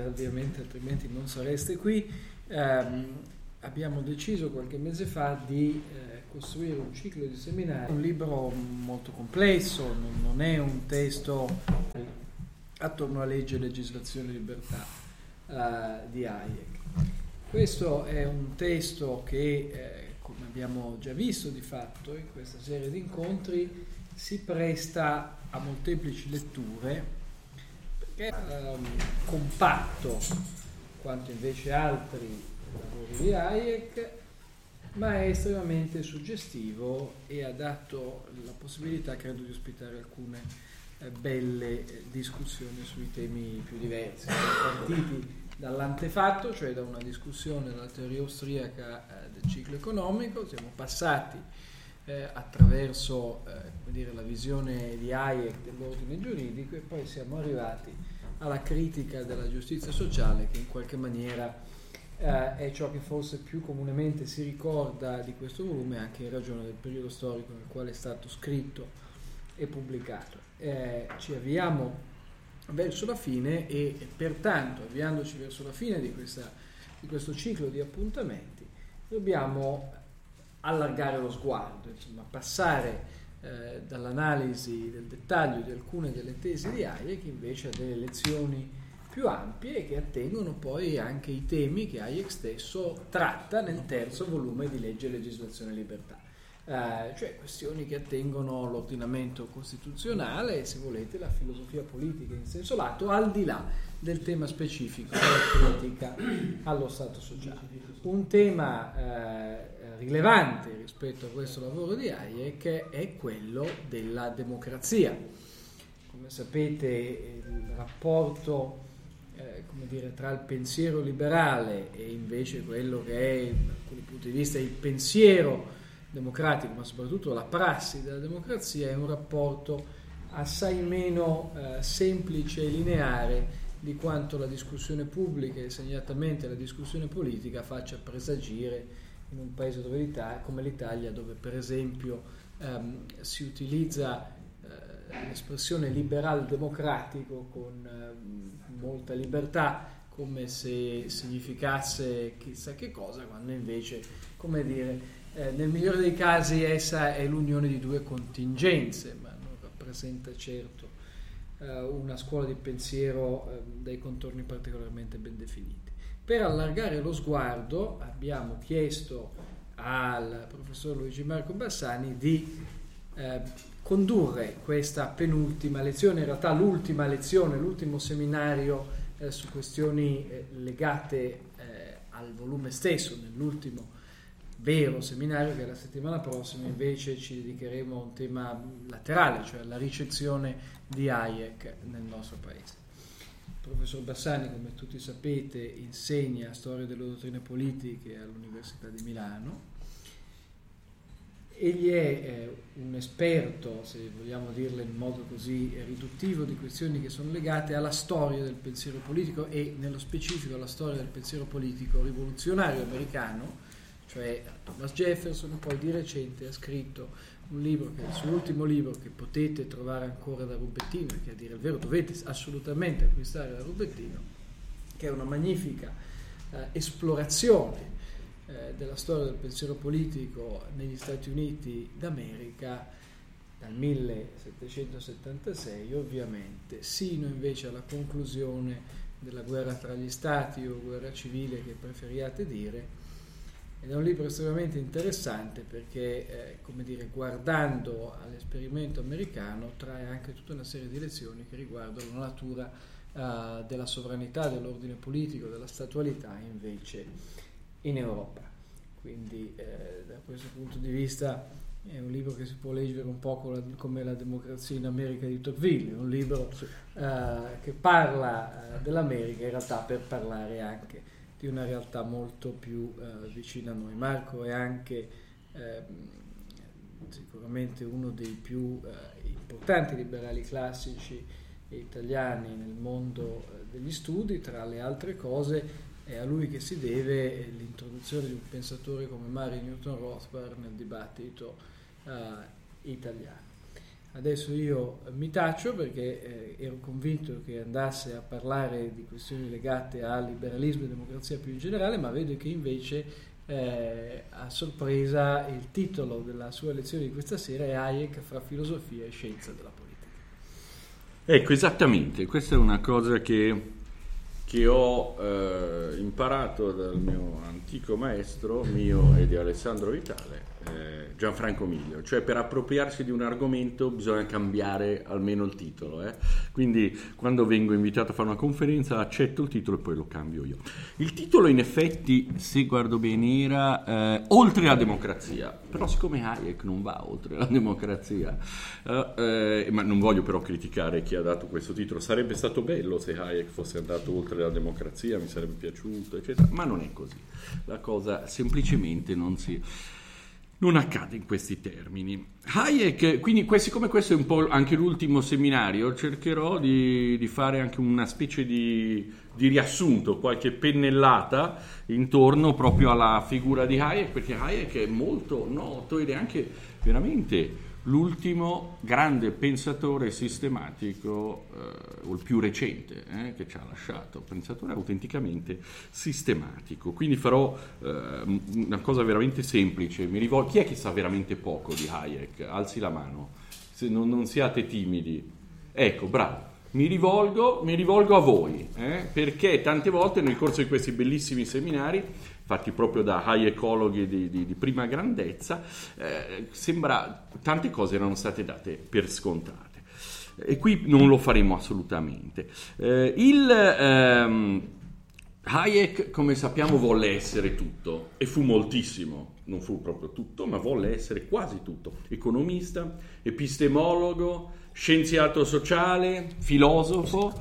pratica, ovviamente, altrimenti non sareste qui. Um, abbiamo deciso qualche mese fa di eh, costruire un ciclo di seminari, un libro molto complesso, non, non è un testo attorno a legge, legislazione e libertà uh, di Hayek. Questo è un testo che, eh, come abbiamo già visto di fatto in questa serie di incontri, si presta a molteplici letture perché um, compatto quanto invece altri lavori di Hayek, ma è estremamente suggestivo e ha dato la possibilità, credo, di ospitare alcune eh, belle eh, discussioni sui temi più diversi. Partiti dall'antefatto, cioè da una discussione della teoria austriaca eh, del ciclo economico, siamo passati eh, attraverso eh, dire, la visione di Hayek dell'ordine giuridico e poi siamo arrivati alla critica della giustizia sociale che in qualche maniera eh, è ciò che forse più comunemente si ricorda di questo volume anche in ragione del periodo storico nel quale è stato scritto e pubblicato. Eh, ci avviamo verso la fine e, pertanto avviandoci verso la fine di, questa, di questo ciclo di appuntamenti dobbiamo allargare lo sguardo, insomma, passare eh, dall'analisi del dettaglio di alcune delle tesi di Hayek invece a delle lezioni più ampie che attengono poi anche i temi che Hayek stesso tratta nel terzo volume di Legge, Legislazione e Libertà. Eh, cioè questioni che attengono all'ordinamento costituzionale e se volete la filosofia politica in senso lato al di là del tema specifico della critica allo Stato sociale. Un tema eh, rilevante rispetto a questo lavoro di Hayek è quello della democrazia. Come sapete il rapporto eh, dire, tra il pensiero liberale e invece quello che è, da alcuni punti di vista, il pensiero democratico, ma soprattutto la prassi della democrazia, è un rapporto assai meno eh, semplice e lineare di quanto la discussione pubblica e segnatamente la discussione politica faccia presagire in un paese come l'Italia, dove per esempio ehm, si utilizza eh, l'espressione liberal democratico con eh, molta libertà, come se significasse chissà che cosa, quando invece, come dire, eh, nel migliore dei casi essa è l'unione di due contingenze, ma non rappresenta certo eh, una scuola di pensiero eh, dai contorni particolarmente ben definiti. Per allargare lo sguardo abbiamo chiesto al professor Luigi Marco Bassani di eh, condurre questa penultima lezione, in realtà l'ultima lezione, l'ultimo seminario eh, su questioni eh, legate eh, al volume stesso, nell'ultimo vero seminario che la settimana prossima invece ci dedicheremo a un tema laterale, cioè alla ricezione di Hayek nel nostro paese. Professor Bassani, come tutti sapete, insegna storia delle dottrine politiche all'Università di Milano. Egli è eh, un esperto, se vogliamo dirlo in modo così riduttivo, di questioni che sono legate alla storia del pensiero politico e nello specifico alla storia del pensiero politico rivoluzionario americano, cioè Thomas Jefferson, poi di recente ha scritto un libro che è il suo ultimo libro che potete trovare ancora da Rubettino, che a dire il vero dovete assolutamente acquistare da Rubettino, che è una magnifica eh, esplorazione eh, della storia del pensiero politico negli Stati Uniti d'America dal 1776 ovviamente, sino invece alla conclusione della guerra tra gli stati o guerra civile che preferiate dire, ed è un libro estremamente interessante perché, eh, come dire, guardando all'esperimento americano, trae anche tutta una serie di lezioni che riguardano la natura eh, della sovranità, dell'ordine politico, della statualità invece in Europa. Quindi, eh, da questo punto di vista, è un libro che si può leggere un po' come La democrazia in America di Tocqueville, un libro eh, che parla eh, dell'America in realtà per parlare anche di una realtà molto più eh, vicina a noi. Marco è anche eh, sicuramente uno dei più eh, importanti liberali classici italiani nel mondo eh, degli studi, tra le altre cose è a lui che si deve l'introduzione di un pensatore come Mary Newton Rothbard nel dibattito eh, italiano. Adesso io mi taccio perché eh, ero convinto che andasse a parlare di questioni legate al liberalismo e democrazia più in generale, ma vedo che invece eh, a sorpresa il titolo della sua lezione di questa sera è Hayek fra filosofia e scienza della politica. Ecco, esattamente, questa è una cosa che che ho eh, imparato dal mio antico maestro, mio e di Alessandro Vitale, eh, Gianfranco Miglio, cioè per appropriarsi di un argomento bisogna cambiare almeno il titolo. Eh? Quindi quando vengo invitato a fare una conferenza accetto il titolo e poi lo cambio io. Il titolo in effetti, se guardo bene, era eh, Oltre la democrazia, però siccome Hayek non va oltre la democrazia, eh, eh, ma non voglio però criticare chi ha dato questo titolo, sarebbe stato bello se Hayek fosse andato oltre la democrazia, mi sarebbe piaciuto, eccetera, ma non è così. La cosa semplicemente non si non accade in questi termini. Hayek, quindi siccome questo è un po' anche l'ultimo seminario, cercherò di, di fare anche una specie di, di, riassunto, qualche pennellata intorno proprio alla figura di Hayek, perché Hayek è molto noto ed è anche veramente l'ultimo grande pensatore sistematico, eh, o il più recente eh, che ci ha lasciato, pensatore autenticamente sistematico. Quindi farò eh, una cosa veramente semplice, mi rivolgo, chi è che sa veramente poco di Hayek? Alzi la mano, non, non siate timidi. Ecco, bravo. Mi rivolgo, mi rivolgo, a voi, eh, perché tante volte nel corso di questi bellissimi seminari fatti proprio da high-ecologhi di, di, di, prima grandezza, eh, sembra tante cose erano state date per scontate. E qui non lo faremo assolutamente. Eh, il ehm, Hayek, come sappiamo, volle essere tutto e fu moltissimo, non fu proprio tutto, ma volle essere quasi tutto. Economista, epistemologo, scienziato sociale, filosofo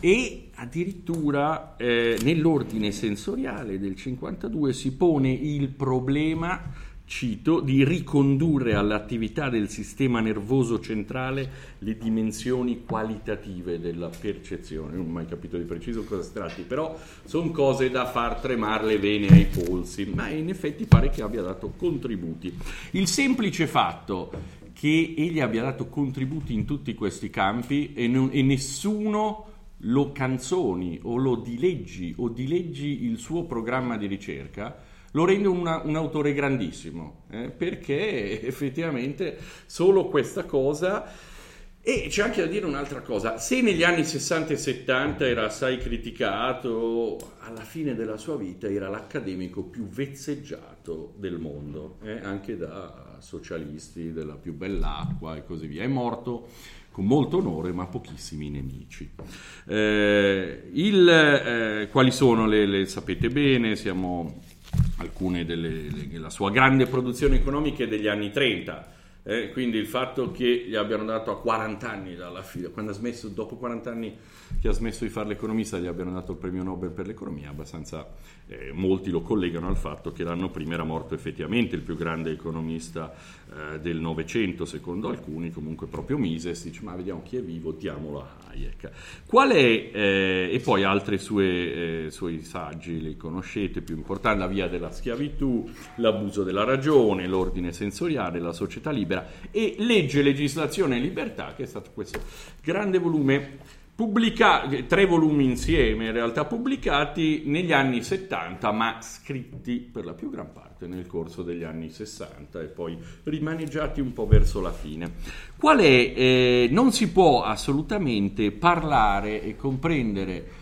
e addirittura eh, nell'ordine sensoriale del 52 si pone il problema, cito, di ricondurre all'attività del sistema nervoso centrale le dimensioni qualitative della percezione. Non ho mai capito di preciso cosa si tratti, però sono cose da far tremare le vene ai polsi, ma in effetti pare che abbia dato contributi. Il semplice fatto che egli abbia dato contributi in tutti questi campi e, non, e nessuno lo canzoni o lo dileggi o dileggi il suo programma di ricerca, lo rende una, un autore grandissimo, eh, perché effettivamente solo questa cosa... E c'è anche da dire un'altra cosa, se negli anni 60 e 70 era assai criticato, alla fine della sua vita era l'accademico più vezzeggiato del mondo, eh, anche da socialisti della più bell'acqua e così via. È morto con molto onore ma pochissimi nemici. Eh, il, eh, quali sono le, le, sapete bene, siamo alcune della sua grande produzione economica degli anni 30. Eh, quindi il fatto che gli abbiano dato a 40 anni dalla fine, quando ha smesso, dopo 40 anni che ha smesso di fare l'economista, gli abbiano dato il premio Nobel per l'economia, abbastanza eh, molti lo collegano al fatto che l'anno prima era morto effettivamente il più grande economista eh, del Novecento, secondo alcuni, comunque proprio Mises, dice ma vediamo chi è vivo, diamolo a Hayek. Qual è, eh, e poi altri eh, suoi saggi, li conoscete, più importanti, la via della schiavitù, l'abuso della ragione, l'ordine sensoriale, la società libera e legge, legislazione e libertà, che è stato questo grande volume Pubblicati, tre volumi insieme, in realtà pubblicati negli anni 70, ma scritti per la più gran parte nel corso degli anni 60 e poi rimaneggiati un po' verso la fine. Qual è? Eh, non si può assolutamente parlare e comprendere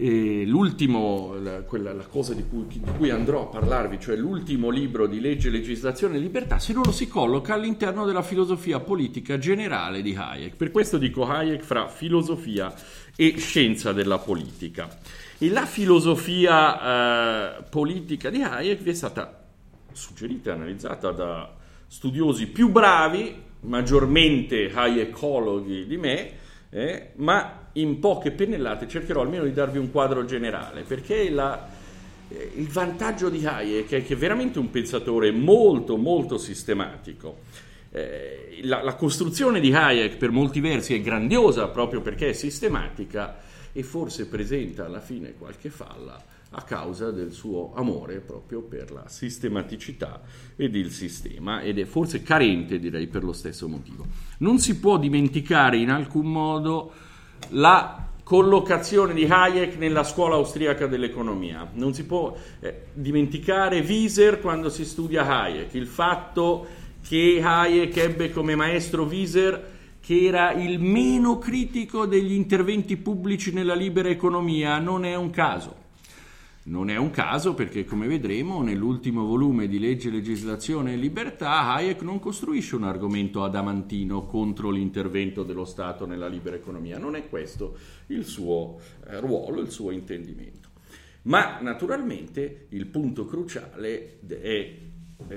e l'ultimo, la, quella, la cosa di cui, di cui, andrò a parlarvi, cioè l'ultimo libro di legge, legislazione e libertà, se non lo si colloca all'interno della filosofia politica generale di Hayek. Per questo dico Hayek fra filosofia e scienza della politica. E la filosofia eh, politica di Hayek vi è stata suggerita e analizzata da studiosi più bravi, maggiormente Hayekologhi di me, eh, ma in poche pennellate cercherò almeno di darvi un quadro generale, perché la, eh, il vantaggio di Hayek è che è veramente un pensatore molto, molto sistematico. Eh, la, la, costruzione di Hayek per molti versi è grandiosa proprio perché è sistematica e forse presenta alla fine qualche falla, a causa del suo amore proprio per la sistematicità ed il sistema ed è forse carente direi per lo stesso motivo. Non si può dimenticare in alcun modo la collocazione di Hayek nella scuola austriaca dell'economia. Non si può eh, dimenticare Wieser quando si studia Hayek, il fatto che Hayek ebbe come maestro Wieser che era il meno critico degli interventi pubblici nella libera economia, non è un caso. Non è un caso perché, come vedremo, nell'ultimo volume di Legge, Legislazione e Libertà, Hayek non costruisce un argomento adamantino contro l'intervento dello Stato nella libera economia. Non è questo il suo eh, ruolo, il suo intendimento. Ma naturalmente il punto cruciale è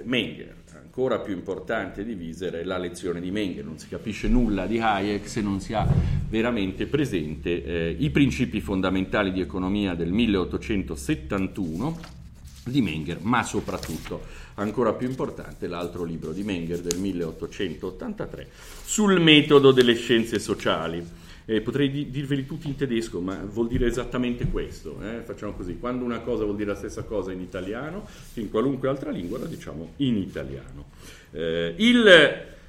Menger, ancora più importante di Wieser è la lezione di Menger, non si capisce nulla di Hayek se non si ha veramente presente eh, i principi fondamentali di economia del 1871 di Menger, ma soprattutto, ancora più importante, l'altro libro di Menger del 1883 sul metodo delle scienze sociali eh, potrei di- dirveli tutti in tedesco, ma vuol dire esattamente questo. Eh? Facciamo così, quando una cosa vuol dire la stessa cosa in italiano, in qualunque altra lingua la diciamo in italiano. Eh, il,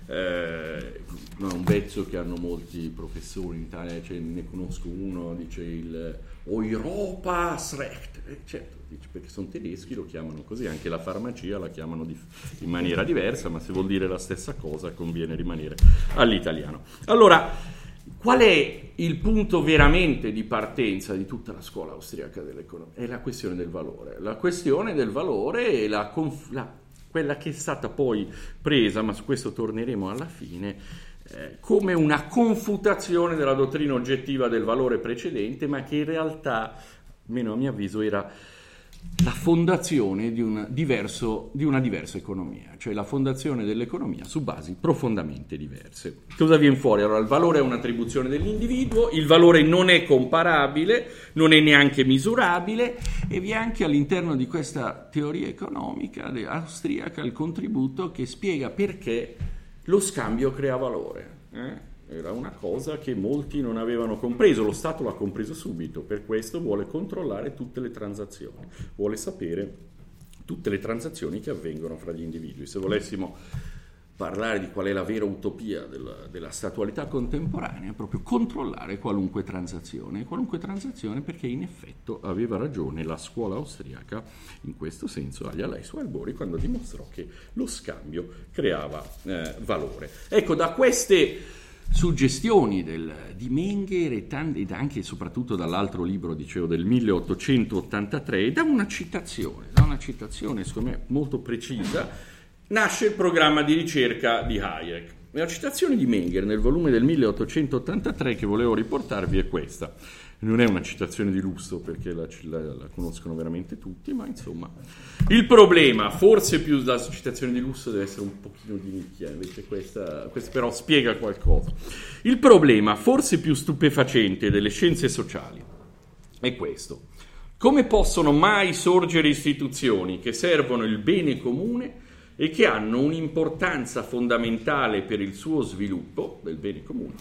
eh, un vezzo che hanno molti professori in Italia, cioè, ne conosco uno, dice il Europasrecht, eh, certo, perché sono tedeschi, lo chiamano così, anche la farmacia la chiamano di, in maniera diversa, ma se vuol dire la stessa cosa conviene rimanere all'italiano. Allora, Qual è il punto veramente di partenza di tutta la scuola austriaca dell'economia? È la questione del valore. La questione del valore è la, conf- la, quella che è stata poi presa, ma su questo torneremo alla fine, eh, come una confutazione della dottrina oggettiva del valore precedente, ma che in realtà, almeno a mio avviso, era la fondazione di una, diverso, di una, diversa economia, cioè la fondazione dell'economia su basi profondamente diverse. Cosa viene fuori? Allora, il valore è un'attribuzione dell'individuo, il valore non è comparabile, non è neanche misurabile e vi è anche all'interno di questa teoria economica austriaca il contributo che spiega perché lo scambio crea valore. Eh? Era una cosa che molti non avevano compreso, lo Stato l'ha compreso subito, per questo vuole controllare tutte le transazioni, vuole sapere tutte le transazioni che avvengono fra gli individui. Se volessimo parlare di qual è la vera utopia della, della, statualità contemporanea, è proprio controllare qualunque transazione, qualunque transazione perché in effetto aveva ragione la scuola austriaca in questo senso agli Alei su Albori quando dimostrò che lo scambio creava eh, valore. Ecco, da queste suggestioni del, di Menger e, tanti, anche e soprattutto dall'altro libro, dicevo, del 1883, da una citazione, da una citazione secondo me molto precisa, nasce il programma di ricerca di Hayek. La citazione di Menger nel volume del 1883 che volevo riportarvi è questa non è una citazione di lusso perché la, la, la, conoscono veramente tutti, ma insomma. Il problema, forse più la citazione di lusso deve essere un pochino di nicchia, invece questa, questa però spiega qualcosa. Il problema, forse più stupefacente delle scienze sociali, è questo. Come possono mai sorgere istituzioni che servono il bene comune e che hanno un'importanza fondamentale per il suo sviluppo del bene comune,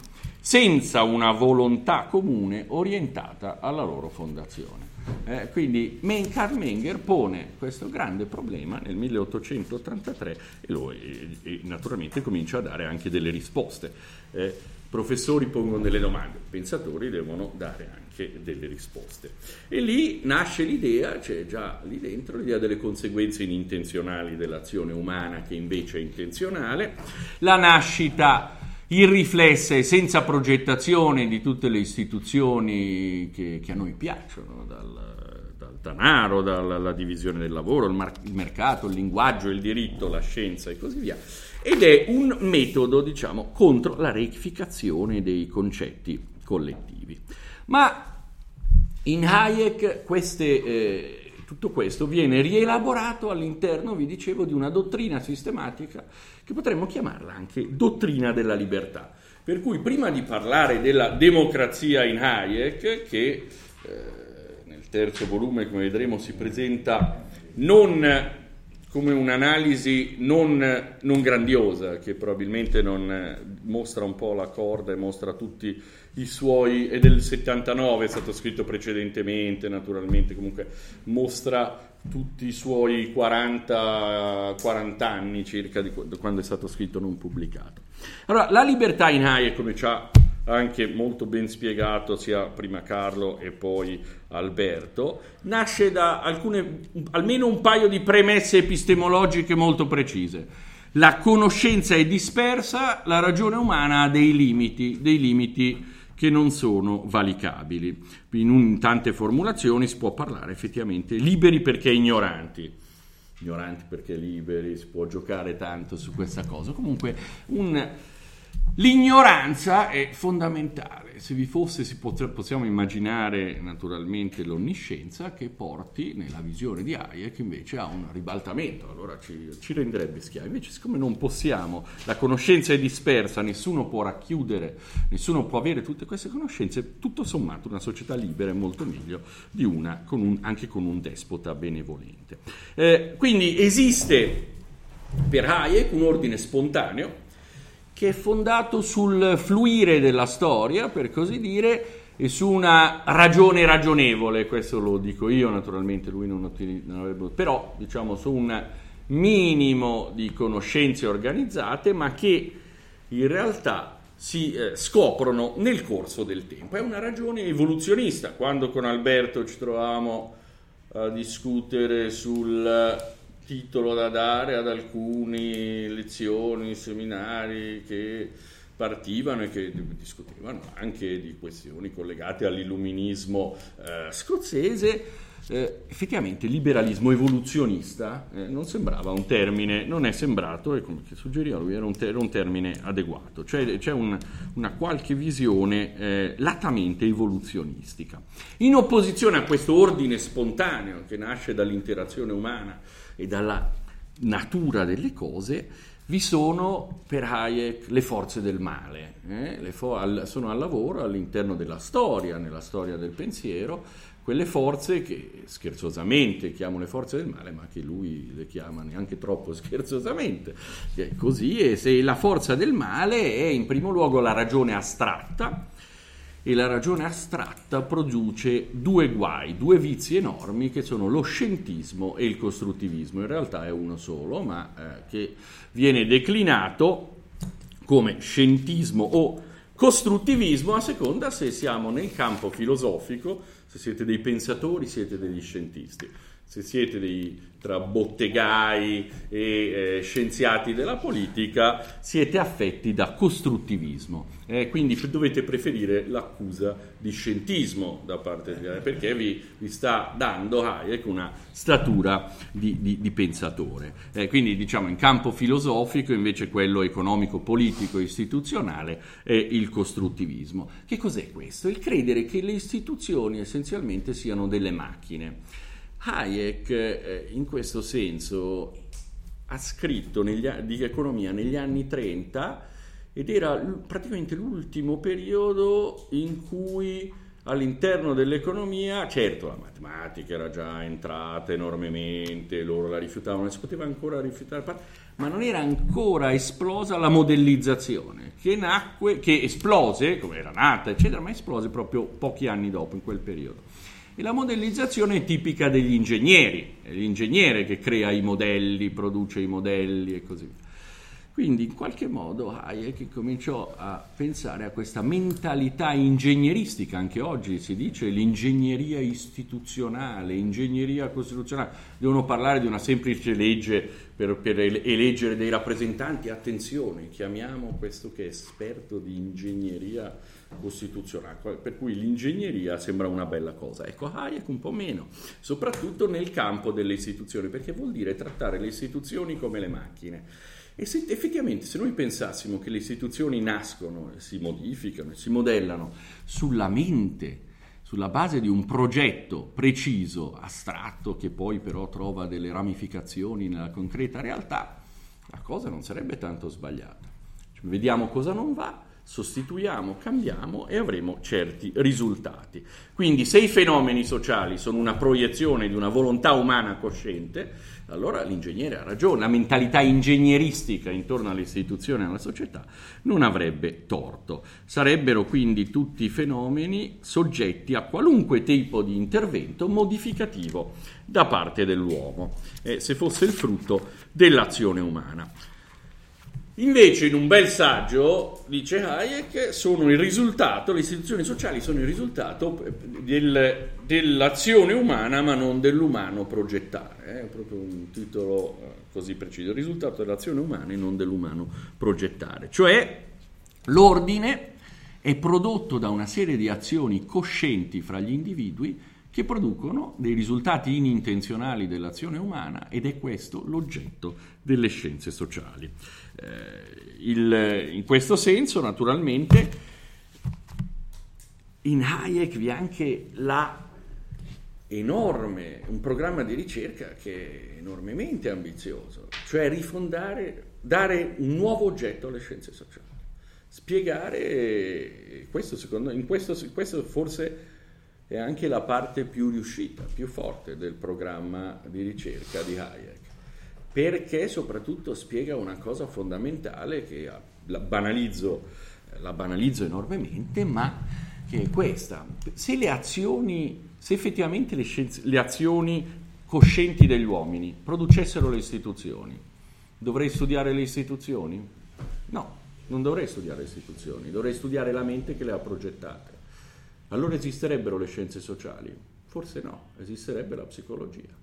senza una volontà comune orientata alla loro fondazione. Eh, quindi Karl Menger pone questo grande problema nel 1883 e, lo, e, naturalmente comincia a dare anche delle risposte. Eh, professori pongono delle domande, pensatori devono dare anche delle risposte. E lì nasce l'idea, c'è già lì dentro, l'idea delle conseguenze inintenzionali dell'azione umana che invece è intenzionale, la nascita irriflessa e senza progettazione di tutte le istituzioni che, che a noi piacciono, dal, dal denaro, dalla divisione del lavoro, il, mar- il mercato, il linguaggio, il diritto, la scienza e così via ed è un metodo, diciamo, contro la reificazione dei concetti collettivi. Ma in Hayek queste, eh, tutto questo viene rielaborato all'interno, vi dicevo, di una dottrina sistematica che potremmo chiamarla anche dottrina della libertà. Per cui prima di parlare della democrazia in Hayek, che eh, nel terzo volume, come vedremo, si presenta non come un'analisi non, non, grandiosa, che probabilmente non mostra un po' la corda e mostra tutti i suoi, è del 79, è stato scritto precedentemente, naturalmente, comunque mostra tutti i suoi 40, 40 anni circa di quando è stato scritto non pubblicato. Allora, la libertà in Hayek, come ci ha anche molto ben spiegato sia prima Carlo e poi Alberto, nasce da alcune, almeno un paio di premesse epistemologiche molto precise. La conoscenza è dispersa, la ragione umana ha dei limiti, dei limiti che non sono valicabili. In, un, in tante formulazioni si può parlare effettivamente liberi perché ignoranti ignoranti perché liberi, si può giocare tanto su questa cosa. Comunque un, L'ignoranza è fondamentale, se vi fosse si pot- possiamo immaginare naturalmente l'onniscienza che porti nella visione di Hayek invece a un ribaltamento, allora ci, ci renderebbe schiavi, invece siccome non possiamo, la conoscenza è dispersa, nessuno può racchiudere, nessuno può avere tutte queste conoscenze, tutto sommato una società libera è molto meglio di una con un, anche con un despota benevolente. Eh, quindi esiste per Hayek un ordine spontaneo, che è fondato sul fluire della storia, per così dire, e su una ragione ragionevole, questo lo dico io naturalmente, lui non, non avrebbe, però diciamo su un minimo di conoscenze organizzate, ma che in realtà si eh, scoprono nel corso del tempo. È una ragione evoluzionista. Quando con Alberto ci trovavamo a discutere sul titolo da dare ad alcune lezioni, seminari che partivano e che discutevano anche di questioni collegate all'illuminismo eh, scozzese. Eh, effettivamente liberalismo evoluzionista eh, non sembrava un termine, non è sembrato, e come suggeriva lui, era un, ter- un termine adeguato, cioè c'è un, una qualche visione eh, latamente evoluzionistica. In opposizione a questo ordine spontaneo che nasce dall'interazione umana, e dalla natura delle cose, vi sono per Hayek le forze del male, eh? fo- al- sono al lavoro all'interno della storia, nella storia del pensiero, quelle forze che scherzosamente chiamo le forze del male, ma che lui le chiama neanche troppo scherzosamente. È così, e se la forza del male è in primo luogo la ragione astratta, e la ragione astratta produce due guai, due vizi enormi che sono lo scientismo e il costruttivismo. In realtà è uno solo, ma eh, che viene declinato come scientismo o costruttivismo a seconda se siamo nel campo filosofico, se siete dei pensatori, siete degli scientisti se siete dei tra bottegai e eh, scienziati della politica, siete affetti da costruttivismo. Eh, quindi dovete preferire l'accusa di scientismo da parte di perché vi, vi sta dando Hayek una statura di, di, di pensatore. Eh, quindi diciamo in campo filosofico invece quello economico, politico, istituzionale è il costruttivismo. Che cos'è questo? Il credere che le istituzioni essenzialmente siano delle macchine Hayek eh, in questo senso ha scritto negli, di economia negli anni 30 ed era praticamente l'ultimo periodo in cui all'interno dell'economia, certo la matematica era già entrata enormemente, loro la rifiutavano, si poteva ancora rifiutare, ma non era ancora esplosa la modellizzazione, che nacque, che esplose, come era nata, eccetera, ma esplose proprio pochi anni dopo, in quel periodo. E la modellizzazione è tipica degli ingegneri, è l'ingegnere che crea i modelli, produce i modelli e così via. Quindi in qualche modo Hayek cominciò a pensare a questa mentalità ingegneristica, anche oggi si dice l'ingegneria istituzionale, ingegneria costituzionale, devono parlare di una semplice legge per, per eleggere dei rappresentanti, attenzione, chiamiamo questo che è esperto di ingegneria costituzionale, per cui l'ingegneria sembra una bella cosa. Ecco, Hayek un po' meno, soprattutto nel campo delle istituzioni, perché vuol dire trattare le istituzioni come le macchine. E se, effettivamente se noi pensassimo che le istituzioni nascono, si modificano, si modellano sulla mente, sulla base di un progetto preciso, astratto, che poi però trova delle ramificazioni nella concreta realtà, la cosa non sarebbe tanto sbagliata. Cioè, vediamo cosa non va, sostituiamo, cambiamo e avremo certi risultati. Quindi se i fenomeni sociali sono una proiezione di una volontà umana cosciente, allora l'ingegnere ha ragione, la mentalità ingegneristica intorno alle istituzioni e alla società non avrebbe torto. Sarebbero quindi tutti fenomeni soggetti a qualunque tipo di intervento modificativo da parte dell'uomo, eh, se fosse il frutto dell'azione umana. Invece in un bel saggio, dice Hayek, sono il risultato, le istituzioni sociali sono il risultato del, dell'azione umana ma non dell'umano progettare. Eh, è proprio un titolo eh, così preciso, il risultato dell'azione umana e non dell'umano progettare. Cioè l'ordine è prodotto da una serie di azioni coscienti fra gli individui che producono dei risultati inintenzionali dell'azione umana ed è questo l'oggetto delle scienze sociali. Eh, il, in questo senso, naturalmente, in Hayek vi è anche la enorme, un programma di ricerca che è enormemente ambizioso, cioè rifondare, dare un nuovo oggetto alle scienze sociali, spiegare, questo secondo, in questo, questo forse è anche la parte più riuscita, più forte del programma di ricerca di Hayek, perché soprattutto spiega una cosa fondamentale che la banalizzo, la banalizzo enormemente, ma che è questa. Se le azioni, se effettivamente le, scienze, le azioni coscienti degli uomini producessero le istituzioni, dovrei studiare le istituzioni? No, non dovrei studiare le istituzioni, dovrei studiare la mente che le ha progettate. Allora esisterebbero le scienze sociali? Forse no, esisterebbe la psicologia.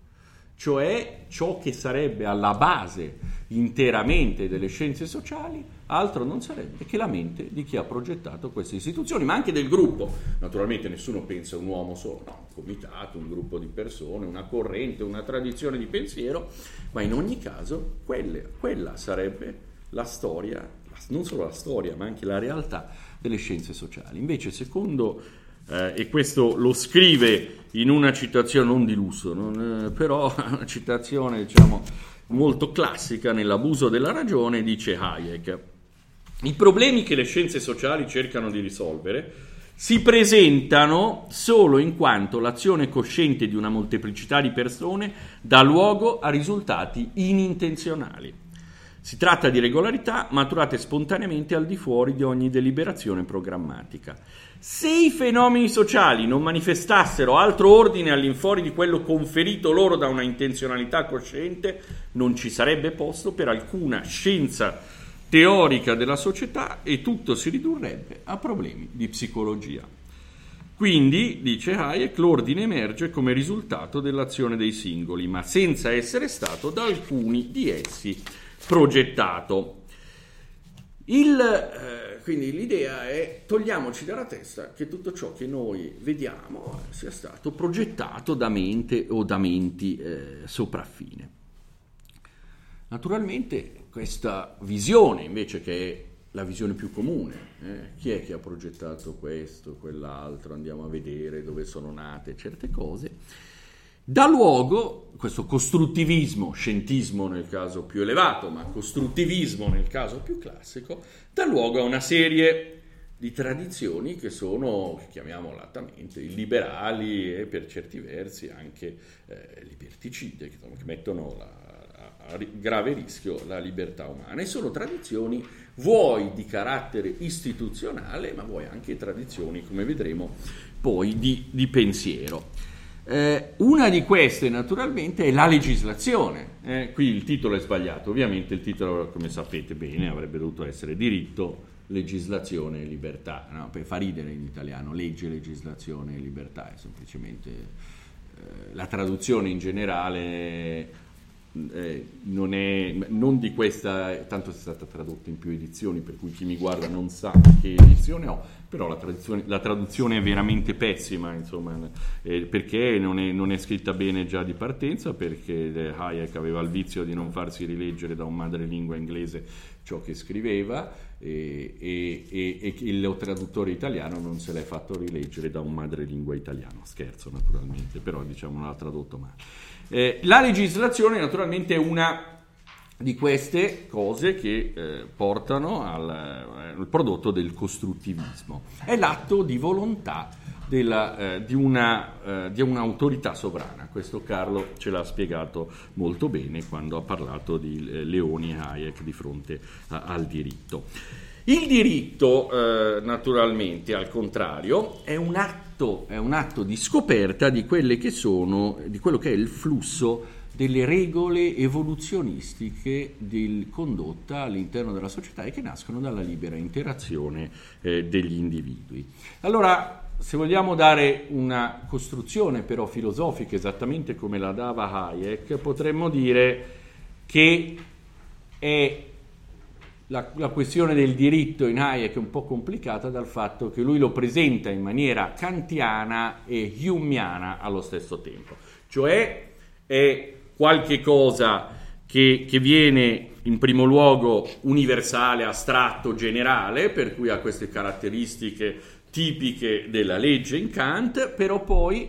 Cioè ciò che sarebbe alla base interamente delle scienze sociali, altro non sarebbe che la mente di chi ha progettato queste istituzioni, ma anche del gruppo. Naturalmente nessuno pensa un uomo solo, no, un comitato, un gruppo di persone, una corrente, una tradizione di pensiero, ma in ogni caso quelle, quella sarebbe la storia, non solo la storia, ma anche la realtà delle scienze sociali. Invece, secondo eh, e questo lo scrive in una citazione non di lusso, non, eh, però una citazione diciamo, molto classica nell'abuso della ragione, dice Hayek. I problemi che le scienze sociali cercano di risolvere si presentano solo in quanto l'azione cosciente di una molteplicità di persone dà luogo a risultati inintenzionali. Si tratta di regolarità maturate spontaneamente al di fuori di ogni deliberazione programmatica. Se i fenomeni sociali non manifestassero altro ordine all'infuori di quello conferito loro da una intenzionalità cosciente, non ci sarebbe posto per alcuna scienza teorica della società e tutto si ridurrebbe a problemi di psicologia. Quindi, dice Hayek, l'ordine emerge come risultato dell'azione dei singoli, ma senza essere stato da alcuni di essi progettato. Il, eh, quindi l'idea è togliamoci dalla testa che tutto ciò che noi vediamo sia stato progettato da mente o da menti eh, sopraffine. Naturalmente questa visione invece che è la visione più comune, eh, chi è che ha progettato questo, quell'altro, andiamo a vedere dove sono nate certe cose, dà luogo, questo costruttivismo, scientismo nel caso più elevato, ma costruttivismo nel caso più classico, dà luogo a una serie di tradizioni che sono, chiamiamo lattamente, liberali e per certi versi anche eh, liberticide, che, che mettono la, a grave rischio la libertà umana. E sono tradizioni vuoi di carattere istituzionale, ma vuoi anche tradizioni, come vedremo poi, di, di pensiero. Eh, una di queste naturalmente è la legislazione. Eh, qui il titolo è sbagliato, ovviamente il titolo, come sapete bene, avrebbe dovuto essere diritto, legislazione e libertà. No? Per fa ridere in italiano, legge, legislazione e libertà, è semplicemente eh, la traduzione in generale eh, non, è, non di questa, tanto è stata tradotta in più edizioni, per cui chi mi guarda non sa che edizione ho, però la, la traduzione è veramente pessima, insomma, eh, perché non è, non è, scritta bene già di partenza, perché Hayek aveva il vizio di non farsi rileggere da un madrelingua inglese ciò che scriveva e, e, e, e il traduttore italiano non se l'è fatto rileggere da un madrelingua italiano, scherzo naturalmente, però diciamo l'ha tradotto male. Eh, la legislazione naturalmente è una di queste cose che eh, portano al, eh, al, prodotto del costruttivismo. È l'atto di volontà della, eh, di, una, eh, di, un'autorità sovrana. Questo Carlo ce l'ha spiegato molto bene quando ha parlato di eh, Leoni e Hayek di fronte a, al diritto. Il diritto, eh, naturalmente, al contrario, è un, atto, è un atto di scoperta di, sono, di quello che è il flusso delle regole evoluzionistiche di condotta all'interno della società e che nascono dalla libera interazione eh, degli individui. Allora, se vogliamo dare una costruzione però filosofica esattamente come la dava Hayek, potremmo dire che è la, la, questione del diritto in Hayek è un po' complicata dal fatto che lui lo presenta in maniera kantiana e humiana allo stesso tempo, cioè è qualche cosa che, che viene in primo luogo universale, astratto, generale, per cui ha queste caratteristiche tipiche della legge in Kant, però poi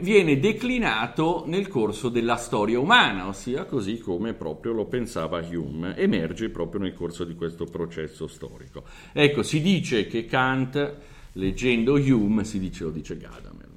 viene declinato nel corso della storia umana, ossia così come proprio lo pensava Hume, emerge proprio nel corso di questo processo storico. Ecco, si dice che Kant, leggendo Hume, si dice, lo dice Gadamer,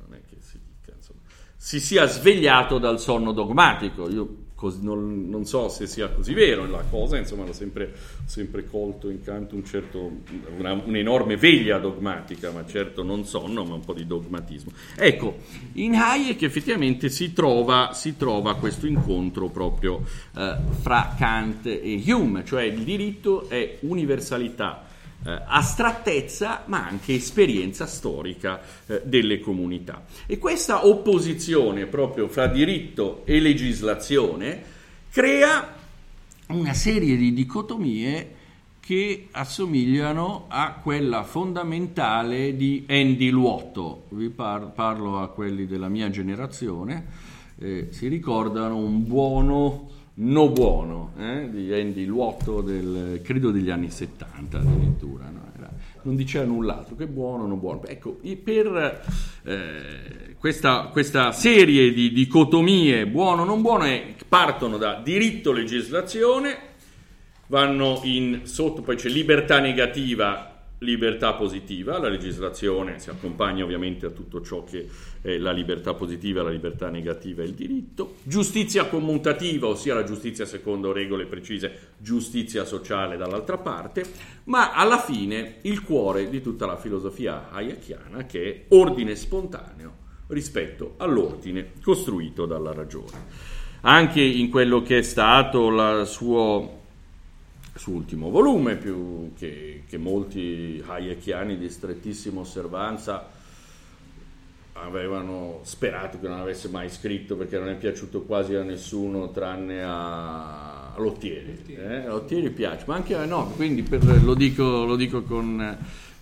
si sia svegliato dal sonno dogmatico. Io non, non, so se sia così vero la cosa, insomma, l'ho sempre, sempre colto in canto un certo, una, un'enorme veglia dogmatica, ma certo non sonno, ma un po' di dogmatismo. Ecco, in Hayek effettivamente si trova, si trova questo incontro proprio eh, fra Kant e Hume, cioè il diritto è universalità eh, astrattezza ma anche esperienza storica eh, delle comunità. E questa opposizione proprio fra diritto e legislazione crea una serie di dicotomie che assomigliano a quella fondamentale di Andy Luotto. Vi par- parlo a quelli della mia generazione, eh, si ricordano un buono No Buono eh, di Andy Luotto del, credo degli anni 70 addirittura no? Era, non diceva null'altro che buono no buono ecco per eh, questa, questa, serie di dicotomie buono non buono è, partono da diritto legislazione vanno in sotto poi c'è libertà negativa libertà positiva, la legislazione si accompagna ovviamente a tutto ciò che è la libertà positiva, la libertà negativa e il diritto, giustizia commutativa, ossia la giustizia secondo regole precise, giustizia sociale dall'altra parte, ma alla fine il cuore di tutta la filosofia hayekiana che è ordine spontaneo rispetto all'ordine costruito dalla ragione. Anche in quello che è stato il suo suo ultimo volume, più che, che molti hayekiani di strettissima osservanza avevano sperato che non avesse mai scritto perché non è piaciuto quasi a nessuno tranne a Lottieri. Eh? Lottieri piace, ma anche a no, quindi per, lo, dico, lo dico con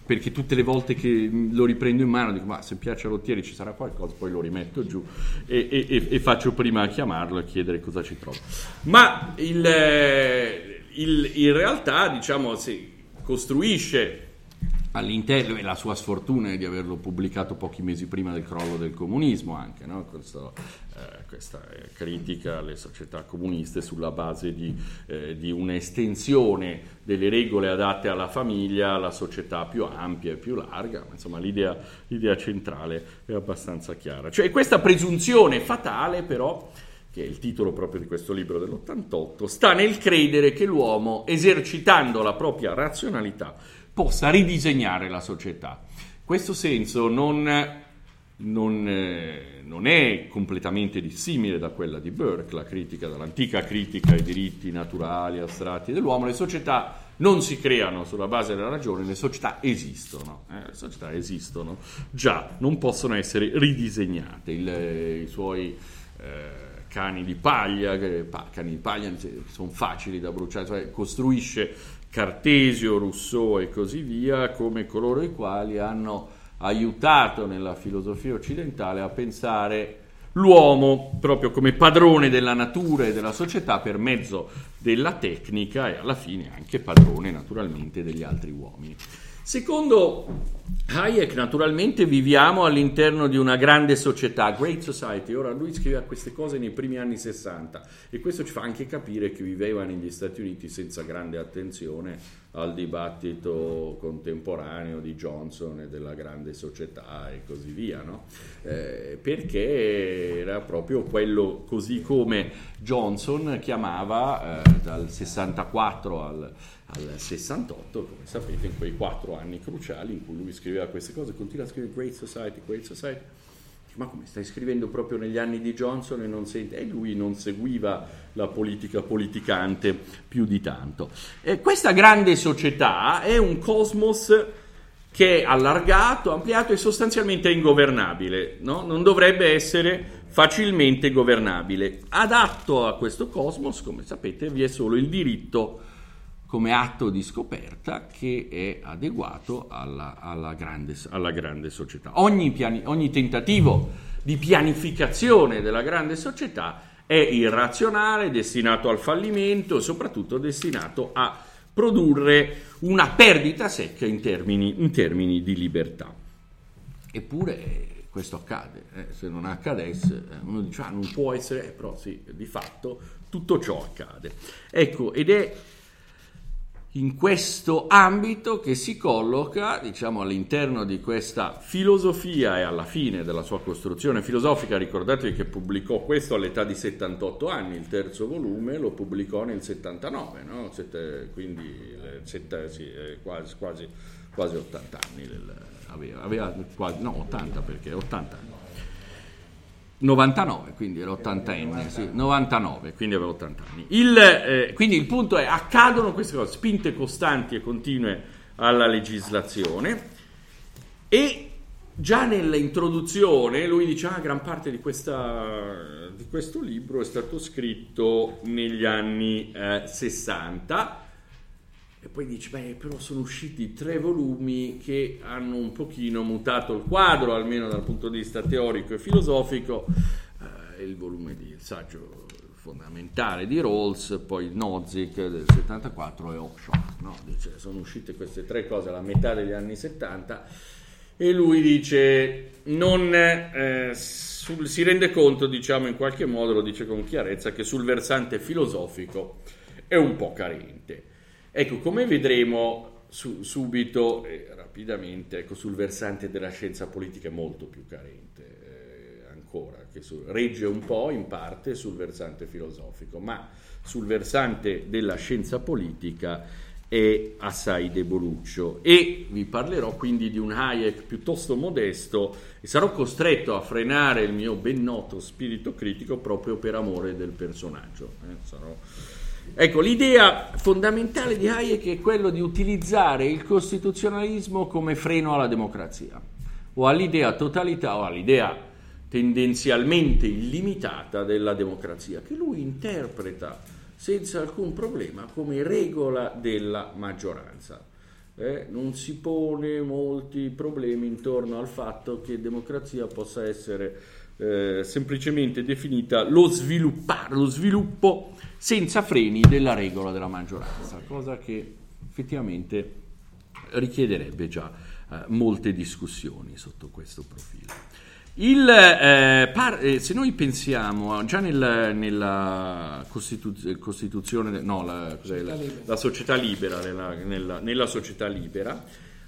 perché tutte le volte che lo riprendo in mano dico ma se piace a Lottieri ci sarà qualcosa, poi lo rimetto giù e, e, e faccio prima a chiamarlo e chiedere cosa ci trova. Ma il, il, in realtà diciamo, si costruisce all'interno, e la sua sfortuna è di averlo pubblicato pochi mesi prima del crollo del comunismo anche, no? Questo, eh, questa critica alle società comuniste sulla base di, eh, di, un'estensione delle regole adatte alla famiglia, alla società più ampia e più larga, insomma l'idea, l'idea centrale è abbastanza chiara. Cioè questa presunzione fatale però che è il titolo proprio di questo libro dell'88, sta nel credere che l'uomo, esercitando la propria razionalità, possa ridisegnare la società. Questo senso non, non, eh, non è completamente dissimile da quella di Burke, la critica, dall'antica critica ai diritti naturali, astratti dell'uomo. Le società non si creano sulla base della ragione, le società esistono, eh, le società esistono già, non possono essere ridisegnate. Il, I suoi... Eh, cani di paglia, che, cani di paglia sono facili da bruciare, cioè costruisce Cartesio, Rousseau e così via come coloro i quali hanno aiutato nella filosofia occidentale a pensare l'uomo proprio come padrone della natura e della società per mezzo della tecnica e alla fine anche padrone naturalmente degli altri uomini. Secondo Hayek, naturalmente viviamo all'interno di una grande società, Great Society. Ora lui scriveva queste cose nei primi anni 60 e questo ci fa anche capire che viveva negli Stati Uniti senza grande attenzione al dibattito contemporaneo di Johnson e della grande società e così via, no? eh, perché era proprio quello, così come Johnson chiamava eh, dal 64 al al 68, come sapete, in quei quattro anni cruciali in cui lui scriveva queste cose, continua a scrivere Great Society, Great Society. Ma come stai scrivendo proprio negli anni di Johnson e non senti? E lui non seguiva la politica politicante più di tanto. E questa grande società è un cosmos che è allargato, ampliato e sostanzialmente ingovernabile, no? non dovrebbe essere facilmente governabile. Adatto a questo cosmos, come sapete, vi è solo il diritto come atto di scoperta che è adeguato alla, alla, grande, alla grande, società. Ogni, piani, ogni tentativo di pianificazione della grande società è irrazionale, destinato al fallimento e soprattutto destinato a produrre una perdita secca in termini, in termini di libertà. Eppure questo accade, eh, se non accadesse eh, uno dice ah, non può essere, eh, però sì, di fatto tutto ciò accade. Ecco, ed è in questo ambito che si colloca, diciamo, all'interno di questa filosofia e alla fine della sua costruzione filosofica. Ricordatevi che pubblicò questo all'età di 78 anni, il terzo volume lo pubblicò nel 79, no? Sette, quindi sette, sì, quasi, quasi, quasi, 80 anni. Aveva, aveva quasi, no, 80 perché 80 anni. 99, quindi era 80enne, sì, 99, quindi aveva 80 anni. Il, eh, quindi il punto è, accadono queste cose, spinte costanti e continue alla legislazione e già nell'introduzione lui dice, ah, gran parte di, questa, di questo libro è stato scritto negli anni eh, 60 e poi dice, beh, però sono usciti tre volumi che hanno un pochino mutato il quadro, almeno dal punto di vista teorico e filosofico. Eh, il volume di il saggio fondamentale di Rawls, poi Nozick del 74 e Oakeshott. No? Dice, sono uscite queste tre cose alla metà degli anni 70 e lui dice, non, eh, sul, si rende conto, diciamo in qualche modo, lo dice con chiarezza, che sul versante filosofico è un po' carente. Ecco, come vedremo su, subito e eh, rapidamente, ecco, sul versante della scienza politica è molto più carente eh, ancora, che su, regge un po' in parte sul versante filosofico, ma sul versante della scienza politica è assai deboluccio e vi parlerò quindi di un Hayek piuttosto modesto e sarò costretto a frenare il mio ben noto spirito critico proprio per amore del personaggio. Eh, sarò Ecco, l'idea fondamentale di Hayek è quella di utilizzare il costituzionalismo come freno alla democrazia, o all'idea totalità, o all'idea tendenzialmente illimitata della democrazia, che lui interpreta senza alcun problema come regola della maggioranza. Eh, non si pone molti problemi intorno al fatto che democrazia possa essere eh, semplicemente definita lo sviluppare, lo sviluppo senza freni della regola della maggioranza, cosa che effettivamente richiederebbe già eh, molte discussioni sotto questo profilo. Il, eh, par- eh, se noi pensiamo già nel, nella Costitu- Costituzione, no, la, la, la società libera, nella, nella, nella società libera,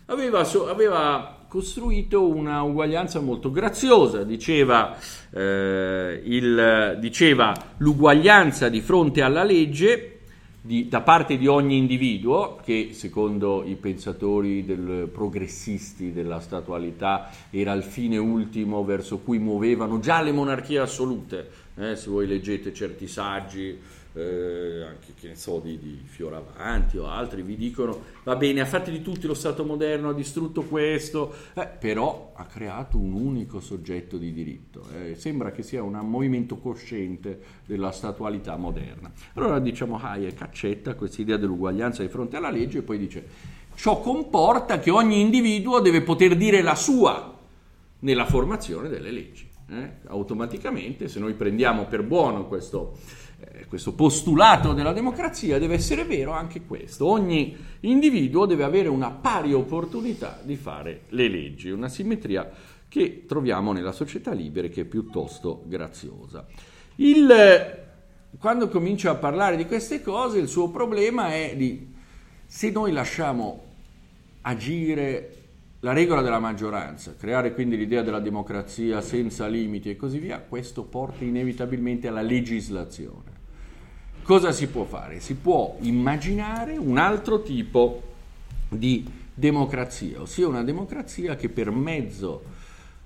aveva, aveva, costruito una uguaglianza molto graziosa, diceva, eh, il, diceva l'uguaglianza di fronte alla legge di, da parte di ogni individuo, che secondo i pensatori del, progressisti della statualità era il fine ultimo verso cui muovevano già le monarchie assolute. Eh, se voi leggete certi saggi, eh, anche che ne so di, di, Fioravanti o altri vi dicono va bene ha fatto di tutti lo Stato moderno ha distrutto questo eh, però ha creato un unico soggetto di diritto eh, sembra che sia un movimento cosciente della statualità moderna. Allora diciamo Hayek accetta questa idea dell'uguaglianza di fronte alla legge e poi dice ciò comporta che ogni individuo deve poter dire la sua nella formazione delle leggi Eh? Automaticamente, se noi prendiamo per buono questo, questo postulato della democrazia, deve essere vero anche questo. Ogni individuo deve avere una pari opportunità di fare le leggi, una simmetria che troviamo nella società libera che è piuttosto graziosa. Il, quando comincia a parlare di queste cose, il suo problema è di se noi lasciamo agire la regola della maggioranza, creare quindi l'idea della democrazia senza limiti e così via, questo porta inevitabilmente alla legislazione. Cosa si può fare? Si può immaginare un altro tipo di democrazia, ossia una democrazia che per mezzo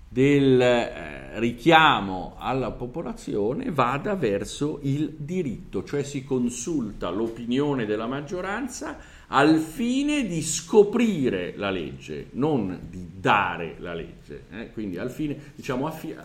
del eh, richiamo alla popolazione vada verso il diritto, cioè si consulta l'opinione della maggioranza al fine di scoprire la legge, non di dare la legge. Eh? Quindi al fine, diciamo, affi-